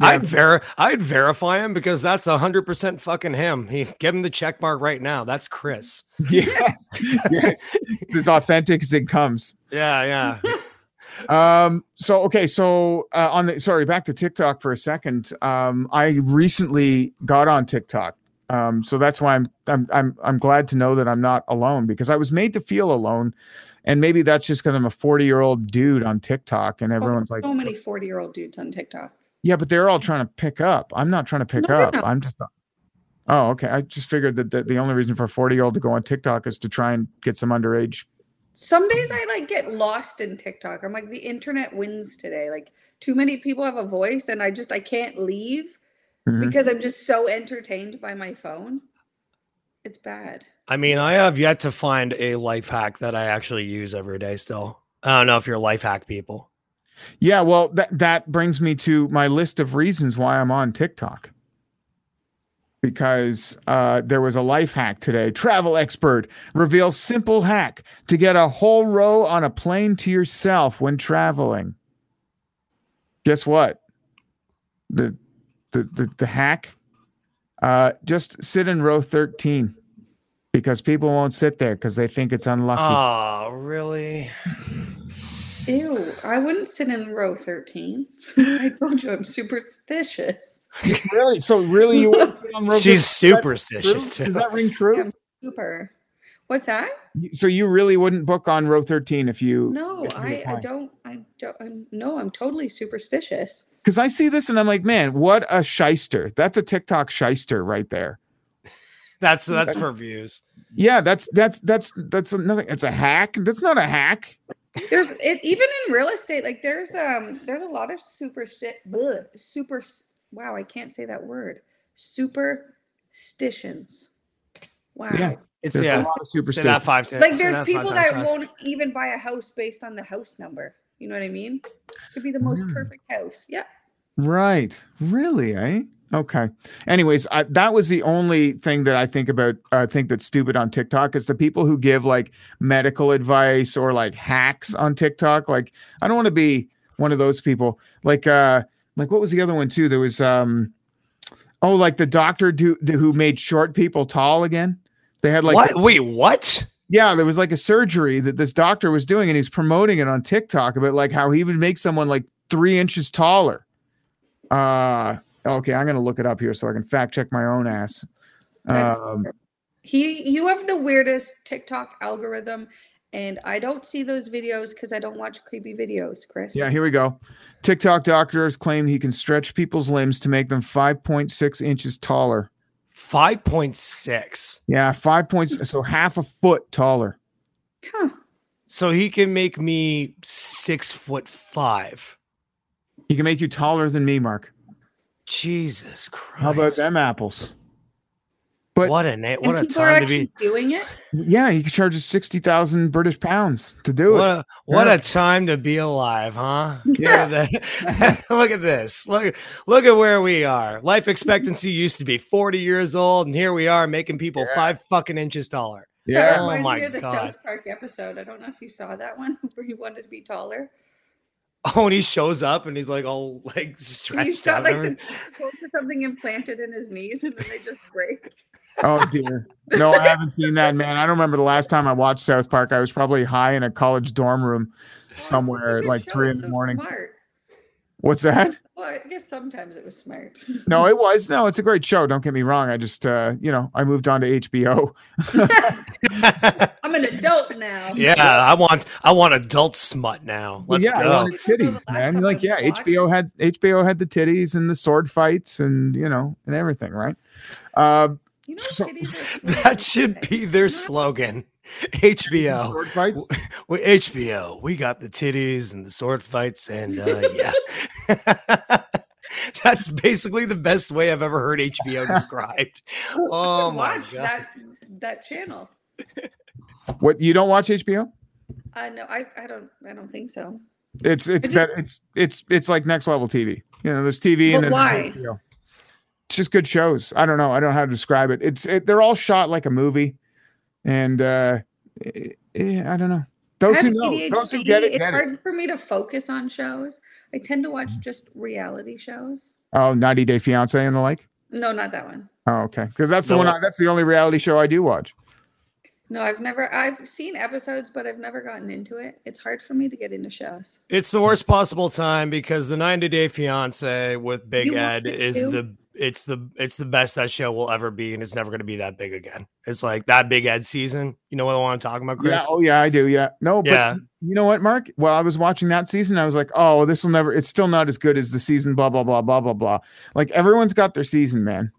Motherfucker. Yeah. I'd ver I'd verify him because that's hundred percent fucking him. He give him the check mark right now. That's Chris. [laughs] yes, yes. It's as authentic as it comes. Yeah, yeah. [laughs] Um, so okay, so uh, on the sorry, back to TikTok for a second. Um, I recently got on TikTok. Um, so that's why I'm I'm I'm I'm glad to know that I'm not alone because I was made to feel alone. And maybe that's just because I'm a 40 year old dude on TikTok and everyone's like, so many 40 year old dudes on TikTok. Yeah, but they're all trying to pick up. I'm not trying to pick No, up. not. I'm just Oh, okay. I just figured that the, the only reason for a 40 year old to go on TikTok is to try and get some underage. Some days I like get lost in TikTok. I'm like the internet wins today. Like too many people have a voice and I just I can't leave Mhm. because I'm just so entertained by my phone. It's bad. I mean, I have yet to find a life hack that I actually use every day still. I don't know if you're life hack people. Yeah, well, that that brings me to my list of reasons why I'm on TikTok. Because uh, there was a life hack today. Travel expert reveals simple hack to get a whole row on a plane to yourself when traveling. Guess what? the the the, the hack. Uh, just sit in row thirteen because people won't sit there because they think it's unlucky. Oh, really? Ew, I wouldn't sit in row 13. [laughs] I told you I'm superstitious. really? So really, you wouldn't sit on row [laughs] She's 13? Superstitious too. Does that ring true? I'm super. What's that? So you really wouldn't book on row thirteen if you No, I, I don't. I don't. I'm, no, I'm totally superstitious. Because I see this and I'm like, man, what a shyster! That's a TikTok shyster right there. [laughs] That's that's for views. Yeah, that's that's that's that's nothing. It's a hack. That's not a hack. There's it even in real estate. Like there's um there's a lot of supersti bleh, super. Wow, I can't say that word. Superstitions. Wow. Yeah, It's there's yeah. a lot of Say superstition. that five. Like there's that five people times that fast. won't even buy a house based on the house number. You know what I mean? It Could be the most Mm. perfect house. Yeah. Right. Really, eh? Okay. Anyways, I, that was the only thing that I think about. I think that's stupid on TikTok is the people who give like medical advice or like hacks on TikTok. Like, I don't want to be one of those people. Like, uh, like what was the other one too? There was, um, oh, like the doctor do, who made short people tall again. They had like, what? Wait, what? yeah, there was like a surgery that this doctor was doing, and he's promoting it on TikTok about like how he would make someone like three inches taller. Uh okay, I'm gonna look it up here so I can fact check my own ass. Um, he you have the weirdest TikTok algorithm and I don't see those videos because I don't watch creepy videos, Chris. yeah, here we go. TikTok doctors claim he can stretch people's limbs to make them 5.6 inches taller. Five point six. Yeah, five points, so half a foot taller. Huh. So he can make me six foot five. He can make you taller than me, Mark. Jesus Christ! How about them apples? But what a na- And what a people are time to be. doing it. yeah, he charges sixty thousand British pounds to do What it. a what Yeah. a time to be alive, huh? Yeah. [laughs] Look at, [laughs] look at this. Look look at where we are. Life expectancy used to be 40 years old, and here we are making people Yeah. five fucking inches taller. Yeah, Oh reminds my me of the God. South Park episode. I don't know if you saw that one [laughs] where he wanted to be taller. [laughs] Oh, and he shows up and he's like all like And stretched he's got out. like and the testicles or something implanted in his knees and then they just break. Oh dear. No, I haven't seen that, man. I don't remember the last time I watched South Park. I was probably high in a college dorm room somewhere at like three in the so morning. Smart. What's that? Well, I guess sometimes it was smart. [laughs] No, it was. No, it's a great show. Don't get me wrong. I just uh, you know, I moved on to HBO. [laughs] I'm an adult now. yeah, I want I want adult smut now. Let's yeah, go. wanted I don't the titties, man. Like, I yeah, HBO had HBO had the titties and the sword fights and you know, and everything, right? Uh You know, So- titties [laughs] That should be their slogan. HBO. sword fights. We, HBO, we got the titties and the sword fights, and uh, yeah, [laughs] that's basically the best way I've ever heard HBO [laughs] described. Oh my watch god! that that channel. [laughs] What you don't watch HBO? Uh, no, I, I don't I don't think so. It's it's just- better. It's it's it's like next level TV. You know, there's TV and then why? HBO. It's just good shows. I don't know. I don't know how to describe it. It's it, they're all shot like a movie, and uh eh, eh, I don't know. I Those have who know, those who get it, it's get it. hard for me to focus on shows. I tend to watch mm-hmm. just reality shows. Oh, 90 Day Fiance and the like. No, not that one. Oh, okay. Because that's the one. I, that's the only reality show I do watch. No, I've never I've seen episodes, but I've never gotten into it. It's hard for me to get into shows. It's the worst possible time because the 90 Day Fiance with Big You Ed is to? the it's the it's the best that show will ever be, and it's never going to be that big again. It's like that Big Ed season. You know what I want to talk about, Chris? Yeah. Oh, yeah. I do. Yeah. No, but Yeah. you know what, Mark? While I was watching that season, I was like, oh, this will never. It's still not as good as the season. Blah blah blah blah blah blah. Like everyone's got their season, man.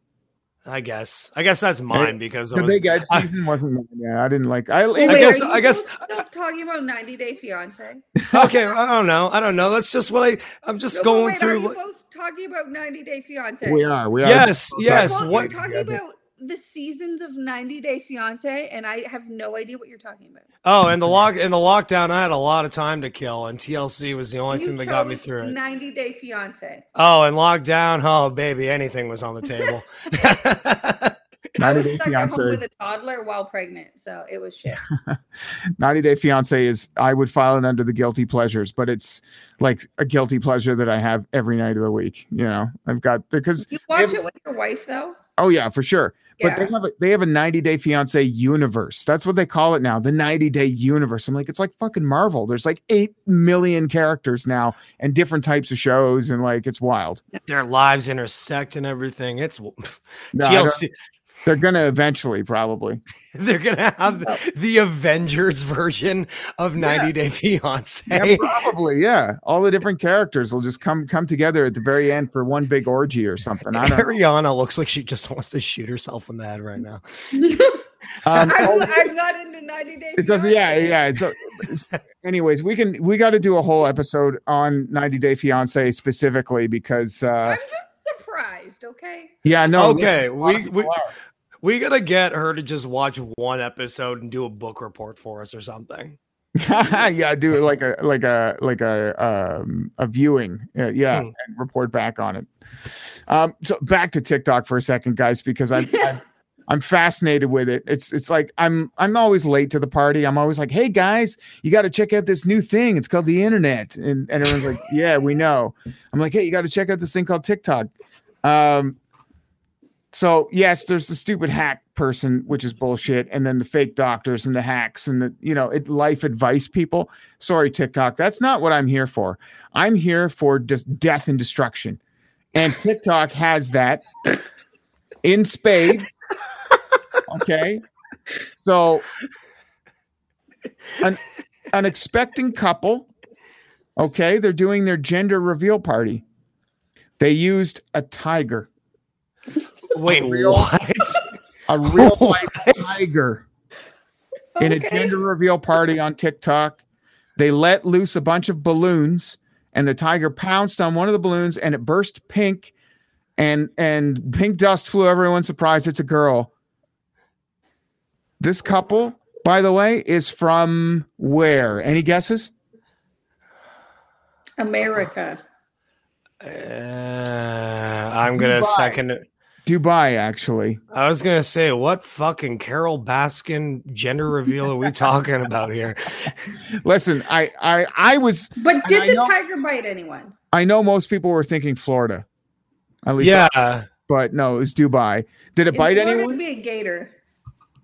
I guess. I guess that's mine because I The was. Big Ed [laughs] I- season wasn't. mine. Yeah, I didn't like. I. Well, I wait, guess- I guess- Stop talking about 90 Day Fiance. okay, I don't know. I don't know. That's just what I. I'm just No, going wait, Are through. you what- both talking about 90 Day Fiance? we are. We are. Yes, yes. Well, what- you're talking about the seasons of 90 Day Fiance, and I have no idea what you're talking about. Oh, and the lock in the lockdown, I had a lot of time to kill, and TLC was the only You thing that got me chose through it. 90 Day Fiance. Oh, and lockdown, oh baby, anything was on the table. [laughs] 90 was Day stuck at home Fiance. with a toddler while pregnant, so it was shit. [laughs] 90 Day Fiance is I would file it under the guilty pleasures, but it's like a guilty pleasure that I have every night of the week. You know, I've got because You watch it with your wife though? Oh yeah, for sure. But they have a they have a 90 Day Fiance universe. That's what they call it now, the 90 Day universe. I'm like, it's like fucking Marvel. There's like eight million characters now and different types of shows, and like it's wild. Their lives intersect and everything. It's No, TLC. They're gonna eventually probably. [laughs] They're gonna have the Avengers version of 90 Day Fiance. Yeah, probably, yeah. All the different characters will just come come together at the very end for one big orgy or something. I don't know. Ariana looks like she just wants to shoot herself in the head right now. [laughs] Um, I'm, I'm not into 90 Day it doesn't. Yeah, yeah. It's, it's anyways. We can. We got to do a whole episode on 90 Day Fiance specifically because. uh I'm just surprised, okay? Yeah, no. okay, a we we, are. We gotta get her to just watch one episode and do a book report for us or something. [laughs] yeah, do it like a like a like a um a viewing. Uh, yeah, Hmm. and report back on it. Um, so back to TikTok for a second, guys, because I'm, [laughs] I'm I'm fascinated with it. It's it's like I'm I'm always late to the party. I'm always like, hey guys, you got to check out this new thing. It's called the internet, and and everyone's like, yeah, we know. I'm like, hey, you got to check out this thing called TikTok. Um, so yes, there's the stupid hack person, which is bullshit, and then the fake doctors and the hacks and the you know it, life advice people. Sorry, TikTok, that's not what I'm here for. I'm here for just death and destruction, and TikTok has that in spades. Okay, so an an expecting couple. Okay, they're doing their gender reveal party. They used a tiger. Wait, real- what? [laughs] a [laughs] real life What? tiger in a gender reveal party on TikTok. They let loose a bunch of balloons, and the tiger pounced on one of the balloons, and it burst pink, and and pink dust flew. Everyone surprised it's a girl. This couple, by the way, is from where? Any guesses? America. Uh, I'm gonna Dubai. second it. Dubai, actually. I was gonna say, what fucking Carole Baskin gender reveal are we [laughs] talking about here? Listen, I I I was But did I the know- tiger bite anyone? I know most people were thinking Florida. At least Yeah, but no, it was Dubai. Did it In bite Florida, anyone? it'd be a gator.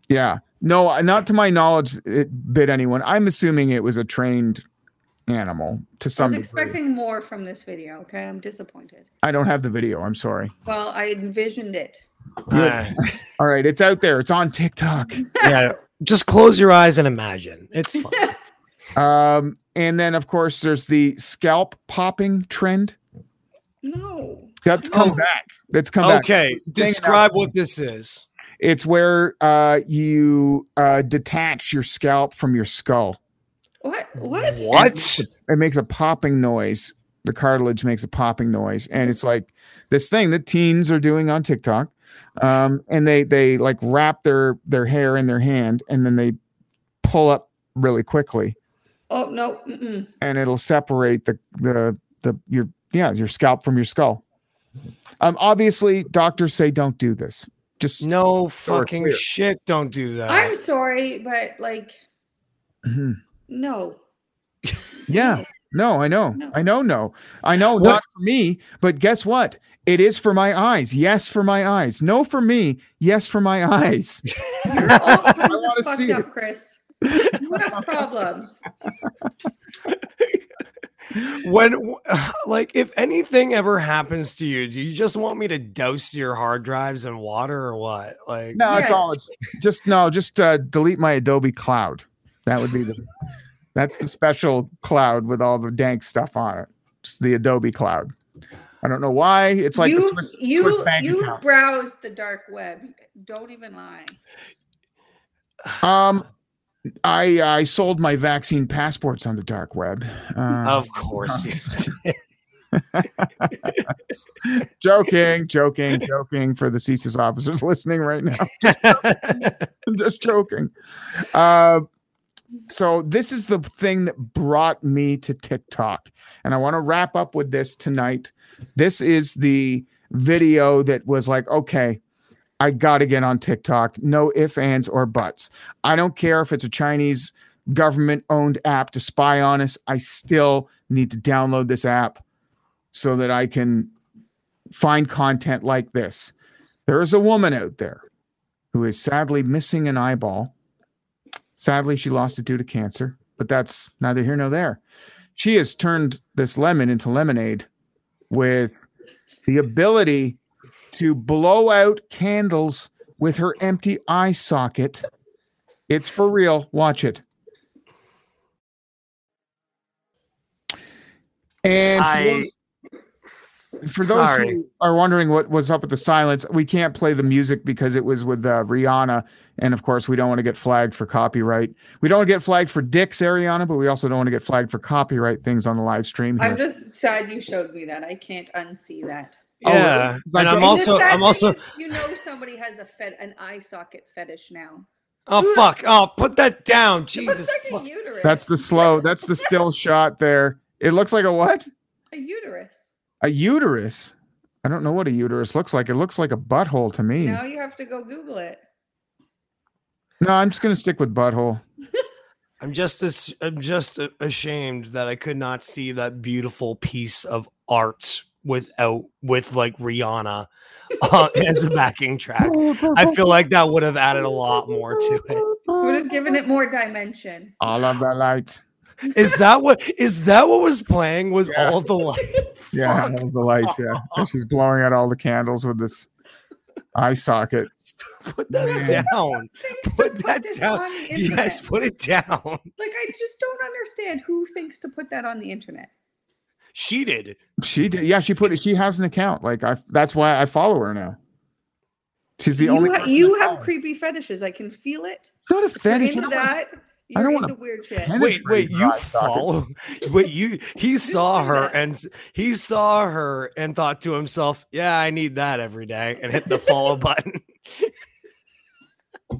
Yeah. No, uh, not to my knowledge, it bit anyone. I'm assuming it was a trained animal to some I some was degree. expecting more from this video. Okay, I'm disappointed. I don't have the video. I'm sorry. Well, I envisioned it. [laughs] All right, it's out there. It's on TikTok. [laughs] yeah. Just close your eyes and imagine. It's fine. [laughs] Um, and then of course there's the scalp popping trend. No. That's come Oh. back. That's come back. okay. It's a thing Describe now. what this is. It's where uh you uh detach your scalp from your skull. What? What? What? it makes a popping noise. The cartilage makes a popping noise, and it's like this thing that teens are doing on TikTok. Um, and they they like wrap their their hair in their hand, and then they pull up really quickly, Oh no. Mm-mm. and it'll separate the the the your yeah your scalp from your skull. Um, obviously, doctors say don't do this. Just No fucking clear. shit. Don't do that. I'm sorry, but like, Mhm. No. Yeah. No, I know. No. I know. No, I know. What- Not for me, but guess what? It is for my eyes. Yes, for my eyes. No, for me. Yes, for my eyes. [laughs] [laughs] You're all kinds of wanna fucked see up, it. Chris. [laughs] You have problems. when [sighs] like if anything ever happens to you do you just want me to douse your hard drives in water or what like No, it's all. It's just no. Just uh, delete my Adobe Cloud. That would be the. that's the special cloud with all the dank stuff on it. It's the Adobe Cloud. I don't know why. It's like you the Swiss, you Swiss bank you account. browse the dark web. Don't even lie. Um, I I sold my vaccine passports on the dark web. Uh, of course you [laughs] joking, joking, joking for the CSIS officers [laughs] listening right now. [laughs] I'm just joking. Uh, so this is the thing that brought me to TikTok, and I want to wrap up with this tonight. This is the video that was like, okay, I got to get on TikTok. No ifs, ands, or buts. I don't care if it's a Chinese government owned app to spy on us. I still need to download this app so that I can find content like this. There is a woman out there who is sadly missing an eyeball. Sadly, she lost it due to cancer, but that's neither here nor there. She has turned this lemon into lemonade with the ability to blow out candles with her empty eye socket. It's for real. Watch it. And I- those, for those Sorry. who are wondering what was up with the silence, we can't play the music because it was with uh, Rihanna, and of course, we don't want to get flagged for copyright. We don't want to get flagged for dicks, Ariana, but we also don't want to get flagged for copyright things on the live stream. Here. I'm just sad you showed me that. I can't unsee that. Oh. Yeah, Like, and I'm And also I'm also you know somebody has a fed an eye socket fetish now. oh fuck oh put that down Jesus like fuck. a uterus. That's the slow. That's the still [laughs] shot there. It looks like a what? a uterus. A uterus. I don't know what a uterus looks like. It looks like a butthole to me. Now you have to go Google it. No, I'm just gonna stick with butthole. [laughs] I'm just as I'm just ashamed that I could not see that beautiful piece of art without with like Rihanna uh, [laughs] as a backing track. I feel like that would have added a lot more to it. Would have given it more dimension. All of the lights. Is that what is that what was playing? Was Yeah. all the light? [laughs] Yeah, Fuck. all the lights. Yeah, and she's blowing out all the candles with this eye socket. [laughs] Put that Yeah. down. Thinks Put that put down. on the. Yes, put it down. Like I just don't understand who thinks to put that on the internet. She did. She did. Yeah, she put it. She has an account. Like I. That's why I follow her now. She's the you only. ha- you have creepy fetishes. I can feel it. It's not a fetish. I into don't wanna- that, I you're don't into wanna weird shit. Wait, wait, you eye socket. follow? Wait, you? He [laughs] saw her and he saw her and thought to himself, "Yeah, I need that every day," and hit the follow [laughs] button.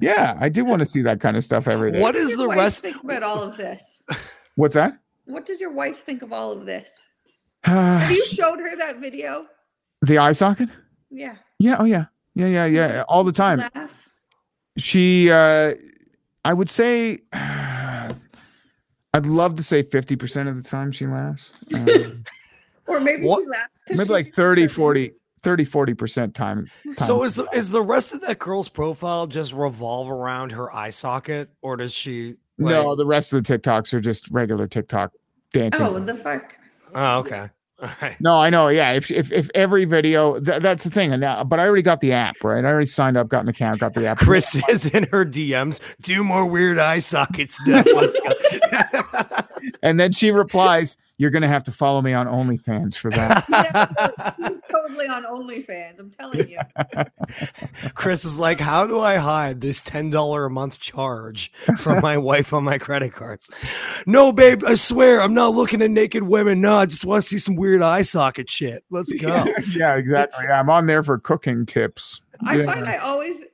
Yeah, I do want to see that kind of stuff every day. What What does the wife rest? think about all of this? [laughs] What's that? What does your wife think of all of this? [sighs] Have you showed her that video? the eye socket? Yeah. Yeah. Oh yeah. Yeah. Yeah. Yeah. All the time. Laugh. She. uh I would say. [sighs] I'd love to say fifty percent of the time she laughs. Um, [laughs] Or maybe What- she laughs. 'cause maybe like 30, certain- 40, 30, 40 percent time. So is the, is the rest of that girl's profile just revolve around her eye socket, or does she? no, the rest of the TikToks are just regular TikTok dancing. Oh, the fuck? Oh, okay. Right. No, I know. Yeah, if if, if every video, th- that's the thing. And now, but I already got the app, right? I already signed up, got an account, got the app. Chris [laughs] is in her DMs. Do more weird eye socket stuff. Let's go. [laughs] and then she replies, "You're gonna have to follow me on OnlyFans for that." [laughs] Yeah, she's totally on OnlyFans. I'm telling you. [laughs] Chris is like, how do I hide this ten dollar a month charge from my [laughs] wife on my credit cards? No, babe, I swear I'm not looking at naked women. No, I just want to see some weird eye socket shit. Let's go. yeah, exactly. Yeah, I'm on there for cooking tips. I Yeah. find I always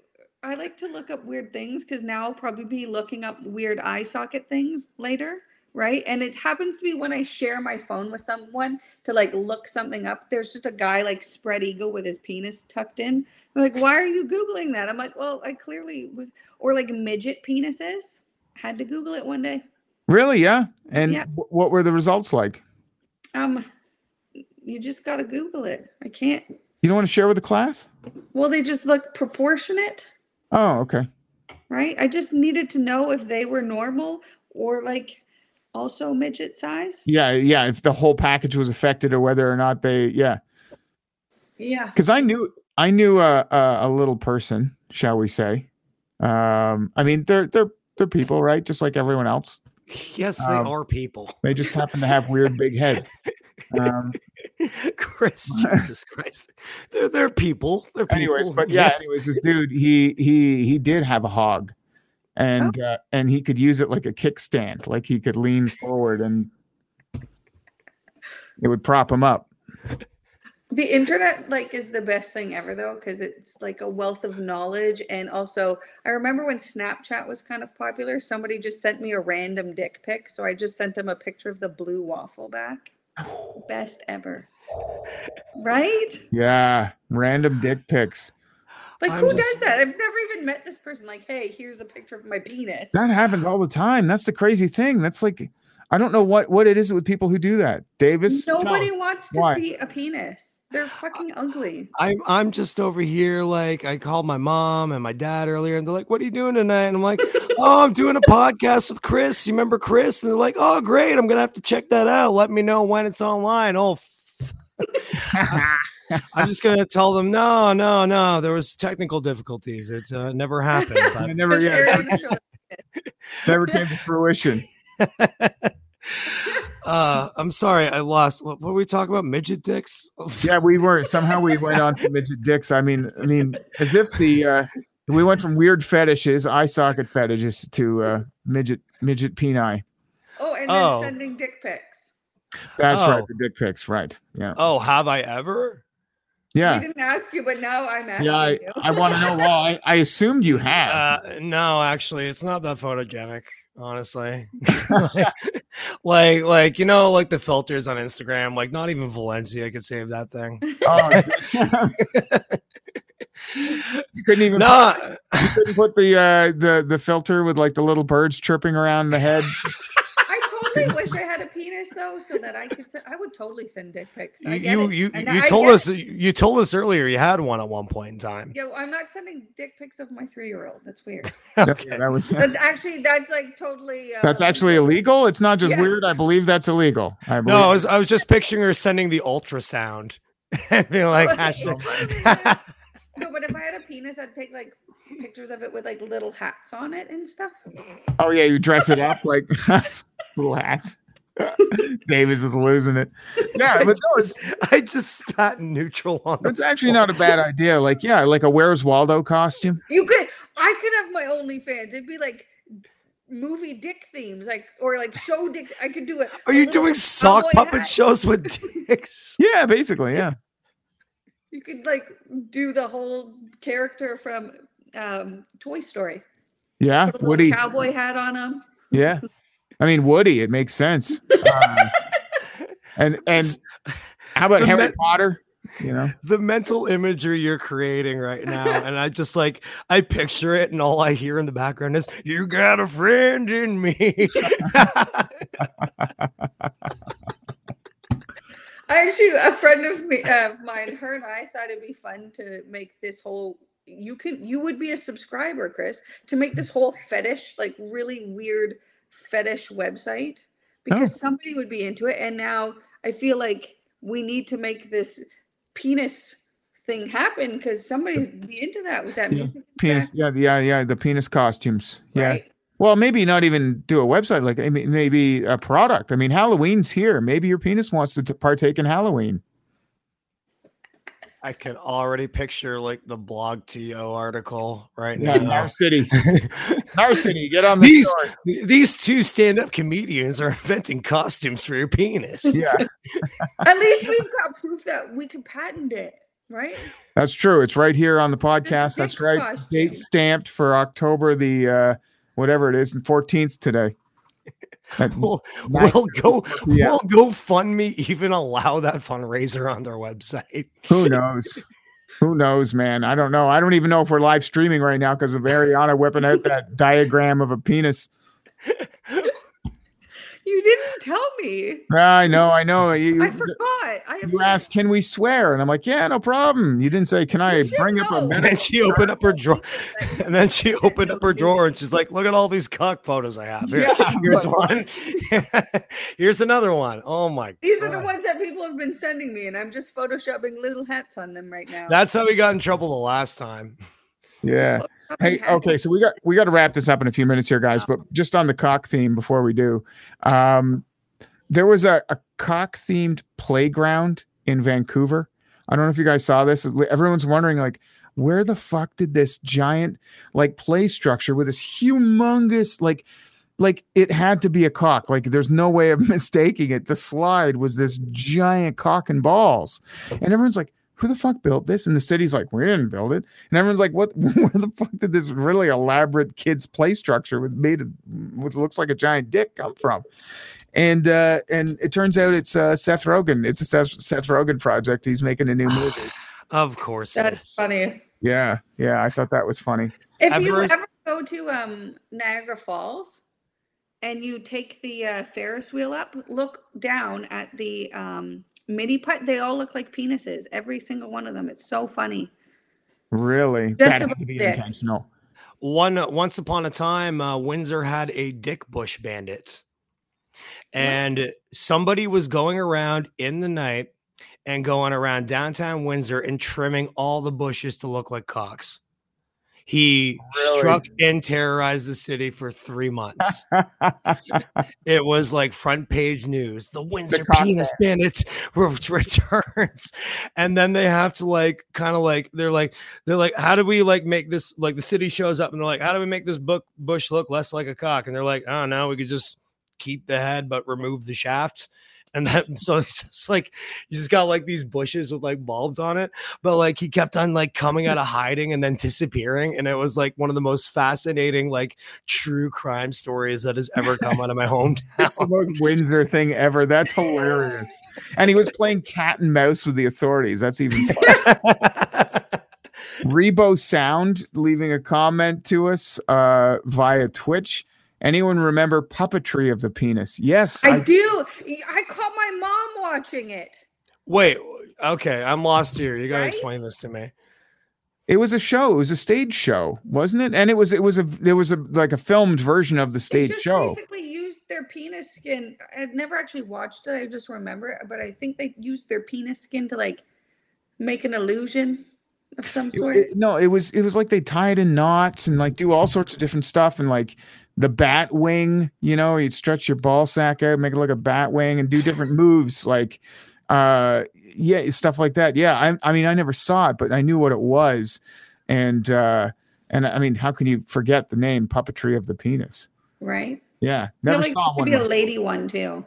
I like to look up weird things because now I'll probably be looking up weird eye socket things later, right? And it happens to be when I share my phone with someone to like look something up. There's just a guy like spread eagle with his penis tucked in. I'm like, why are you googling that? I'm like, well, I clearly was, or like midget penises. Had to Google it one day. Really? Yeah. And Yeah. wh- what were the results like? Um, you just gotta Google it. I can't. You don't want to share with the class? Well, they just look proportionate. Oh, okay. right? I just needed to know if they were normal or like also midget size. Yeah, yeah. If the whole package was affected, or whether or not they, yeah. Yeah. Because I knew, I knew a, a a little person, shall we say? Um, I mean, they're they're they're people, right? Just like everyone else. Yes, they Um, are people. They just happen to have weird big heads. Um, Chris, Jesus Christ. They're they're people. They're people. anyways, but yeah, Yes. anyways, this dude, he he he did have a hog, and uh, and he could use it like a kickstand, like he could lean forward and it would prop him up. The internet like is the best thing ever though because it's like a wealth of knowledge and also I remember when Snapchat was kind of popular somebody just sent me a random dick pic so I just sent them a picture of the blue waffle back. [sighs] Best ever. Right? Yeah, random dick pics. Like, I'm who just- does that? I've never even met this person. Like, hey, here's a picture of my penis. That happens all the time. That's the crazy thing. That's like, I don't know what what it is with people who do that. Davis, Nobody us. wants to Why? see a penis. They're fucking ugly. I'm I'm just over here like I called my mom and my dad earlier and they're like, "What are you doing tonight?" And I'm like, [laughs] "Oh, I'm doing a podcast with Chris. You remember Chris?" And they're like, "Oh, great. I'm gonna have to check that out. Let me know when it's online." Oh, [laughs] [laughs] I'm just gonna tell them, "No, no, no. There was technical difficulties. It uh, never happened." But It [laughs] never, yeah, they're gonna show never came to fruition. [laughs] uh, I'm sorry, I lost. What, what were we talking about? Midget dicks? [laughs] Yeah, we were somehow we went on to midget dicks. I mean, I mean, as if the uh we went from weird fetishes, eye socket fetishes, to uh midget midget peni. Oh, and then Oh. sending dick pics. That's right, Oh. the dick pics, right? Yeah, Oh, have I ever? Yeah, I didn't ask you, but now I'm asking yeah. I, you. I want to know. Well, I, I assumed you had. Uh, no, actually, it's not that photogenic. Honestly, like, [laughs] [laughs] like, like, you know, like the filters on Instagram. Like, not even Valencia could save that thing. oh, [laughs] you couldn't even No, you couldn't put the uh the the filter with like the little birds chirping around the head. I totally wish I had a penis though, so that I could. Send, I would totally send dick pics. I you, get you, you, And you I told us, it. you told us earlier you had one at one point in time. Yeah, well, I'm not sending dick pics of my three-year-old. That's weird. [laughs] That's, that was [laughs] [laughs] That's actually that's like totally. Uh, that's actually illegal. It's not just Yeah. weird. I believe that's illegal. I believe. No, I was, I was just picturing her sending the ultrasound and being like, hashtag- No, but if I had a penis, I'd take like pictures of it with like little hats on it and stuff. Oh yeah, you dress it up like little hats. [laughs] Davis is losing it. Yeah, but no, it's, I just spat neutral on the it's actually not a bad idea. Like yeah, like a Where's Waldo costume. You could, I could have my OnlyFans. It'd be like movie dick themes, like or like show dick. I could do it. Are you doing sock puppet shows with dicks? [laughs] Yeah, basically, yeah. [laughs] You could like do the whole character from um, Toy Story. Yeah, Put a Woody. cowboy hat on him. Yeah, I mean Woody. It makes sense. Uh, [laughs] and and how about the Harry men- Potter? You know, the mental imagery you're creating right now [laughs] and i just like i picture it and all i hear in the background is you got a friend in me [laughs] I actually, a friend of me, uh, mine, her and I thought it'd be fun to make this whole. You can, you would be a subscriber, Chris, to make this whole fetish, like really weird fetish website, oh. because somebody would be into it. And now I feel like we need to make this penis thing happen because somebody would be into that with that Yeah, music. penis. back, Yeah, yeah, yeah. The penis costumes. Yeah. right? Well, maybe not even do a website. Like maybe a product. I mean, Halloween's here. Maybe your penis wants to partake in Halloween. I can already picture like the blog to article right Yeah, now Narcity. [laughs] Narcity, get on the these story. these two stand-up comedians are inventing costumes for your penis Yeah, [laughs] At least we've got proof that we can patent it, right? that's true. It's right here on the podcast. That's right. costume. Date stamped for October the uh whatever it is, and fourteenth today. [laughs] Will will go [laughs] Yeah. will GoFundMe even allow that fundraiser on their website? Who knows? Who knows, man? I don't know. I don't even know if we're live streaming right now because of Ariana whipping out that [laughs] diagram of a penis. You didn't tell me. I know, I know. You, I forgot. I have you asked, "Can we swear?" And I'm like, "Yeah, no problem." You didn't say, "Can I You should bring up a. And minute?" then she opened up her drawer. And then she opened up her [laughs] drawer and she's like, "Look at all these cock photos I have. Here, Yeah, [laughs] here's but- one. [laughs] here's another one. Oh my! These are the ones that people have been sending me, and I'm just photoshopping little hats on them right now. That's how we got in trouble the last time. Yeah. Oh, Hey, okay, so we got we got to wrap this up in a few minutes here, guys. But just on the cock theme before we do, um, there was a, a cock themed playground in Vancouver. I don't know if you guys saw this. Everyone's wondering, like, where the fuck did this giant like play structure with this humongous like like it had to be a cock. Like there's no way of [laughs] mistaking it. The slide was this giant cock and balls, and everyone's like, "Who the fuck built this?" And the city's like, "We didn't build it." And everyone's like, "What? [laughs] Where the fuck did this really elaborate kids play structure with made of what looks like a giant dick come from?" And uh, and it turns out it's uh, Seth Rogen. It's a Seth, Seth Rogen project. He's making a new [sighs] movie. Of course, That's funny. Yeah, yeah, I thought that was funny. If you Everest- ever go to um Niagara Falls and you take the uh, Ferris wheel up, look down at the um mini putt. They all look like penises. Every single one of them. It's so funny. Really, Just that about to be dicks. intentional. One once upon a time, uh, Windsor had a Dick Bush bandit, and somebody was going around in the night and going around downtown Windsor and trimming all the bushes to look like cocks. He Really? struck and terrorized the city for three months. [laughs] it was like front page news. The Windsor cock penis bandit re- returns, and then they have to like kind of like they're like they're like, how do we like make this like the city shows up and they're like, how do we make this book bush look less like a cock? And they're like, oh don't we could just keep the head but remove the shaft. And then [laughs] so it's just like you just got like these bushes with like bulbs on it, but like he kept on like coming out of hiding and then disappearing. And it was like one of the most fascinating, like true crime stories that has ever come out of my hometown. It's the most [laughs] Windsor thing ever. That's hilarious. And he was [laughs] playing cat and mouse with the authorities. That's even funny. Rebo Sound leaving a comment to us uh, via Twitch. Anyone remember puppetry of the penis? Yes, I, do. I caught my mom watching it. Wait, okay, I'm lost here. You gotta Right? explain this to me. It was a show. It was a stage show, wasn't it? And it was it was a there was a like a filmed version of the They stage just show. basically used their penis skin. I've never actually watched it. I just remember it, but I think they used their penis skin to like make an illusion of some It- sort. it- no, it was it was like they tie it in knots and like do all sorts of different stuff and like the bat wing, you know, you'd stretch your ball sack out, make it like a bat wing and do different moves like uh yeah, stuff like that. Yeah, I I mean I never saw it, but I knew what it was. And uh and I mean, how can you forget the name puppetry of the penis? right? Yeah, never like saw it one. could be a lady one too.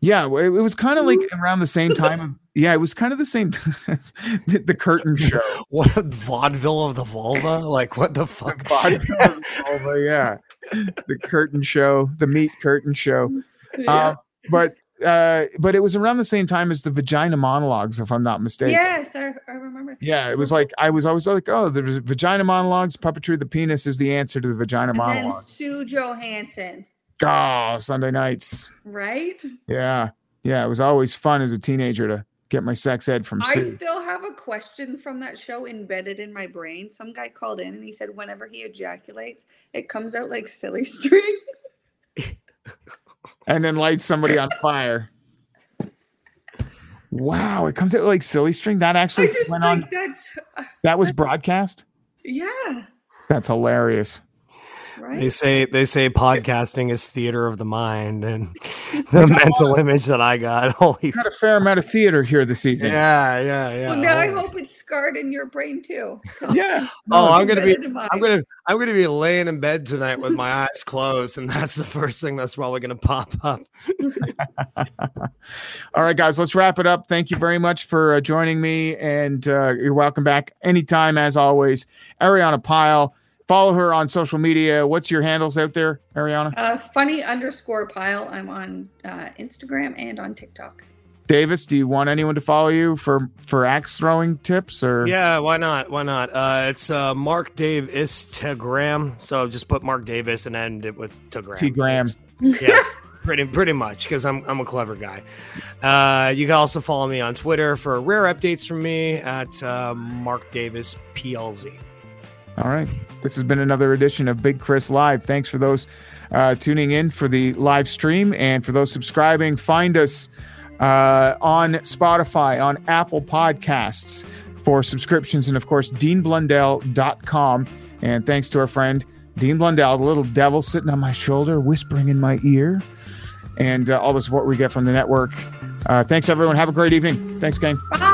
Yeah, it, it was kind of like around the same time. [laughs] Yeah, it was kind of the same. [laughs] the, the curtain show. [laughs] What a vaudeville of the vulva? Like what the fuck? Vaudeville of the vulva, yeah, the curtain show, the meat curtain show. Uh, but uh, but it was around the same time as the vagina monologues, if I'm not mistaken. yes, I, I remember. Yeah, it was like I was always like, oh, there's vagina monologues. Puppetry of the penis is the answer to the vagina monologue. And then. Sue Johanson, Oh, Sunday nights. right? Yeah, yeah. It was always fun as a teenager to get my sex ed from I Sue. still have a question from that show embedded in my brain. Some guy called in and he said, whenever he ejaculates, it comes out like silly [laughs] string. and then light somebody on fire. Wow, it comes out like silly string. That I actually just went think on. that's, uh, That was broadcast. yeah, That's hilarious. They say they say podcasting is theater of the mind, and [laughs] [laughs] the mental image that I got. [laughs] Holy, Got a fair amount of theater here this evening. yeah, yeah, yeah. Well, now I hope it's scarred in your brain too. Yeah. Oh, I'm gonna be. I'm gonna, I'm gonna be laying in bed tonight with my eyes closed, and that's the first thing that's probably gonna pop up. All right, guys, let's wrap it up. Thank you very much for uh, joining me, and uh, you're welcome back anytime, as always. Ariana Pyle, follow her on social media. What's your handles out there, Ariana? Uh, funny underscore pile. I'm on uh, Instagram and on TikTok. Davis, do you want anyone to follow you for for axe throwing tips or? Yeah, why not? Why not? Uh, it's uh, Mark Dave Instagram. So just put Mark Davis and end it with Tagram. T-gram. Yeah, [laughs] pretty pretty much because I'm I'm a clever guy. Uh, you can also follow me on Twitter for rare updates from me at uh, Mark Davis PLZ. All right. This has been another edition of Big Chris Live. Thanks for those uh, tuning in for the live stream and for those subscribing. Find us uh, on Spotify, on Apple Podcasts for subscriptions, and of course, deanblundell.com. And thanks to our friend Dean Blundell, the little devil sitting on my shoulder, whispering in my ear, and uh, all the support we get from the network. Uh, thanks, everyone. Have a great evening. Thanks, gang. Bye.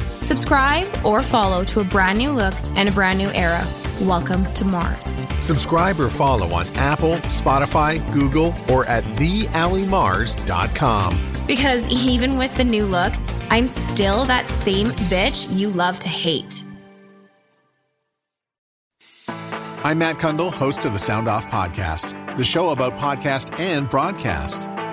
Subscribe or follow to a brand new look and a brand new era. Welcome to Mars. Subscribe or follow on Apple, Spotify, Google, or at theallymars.com. Because even with the new look, I'm still that same bitch you love to hate. I'm Matt Cundill, host of the Sound Off Podcast, the show about podcast and broadcast.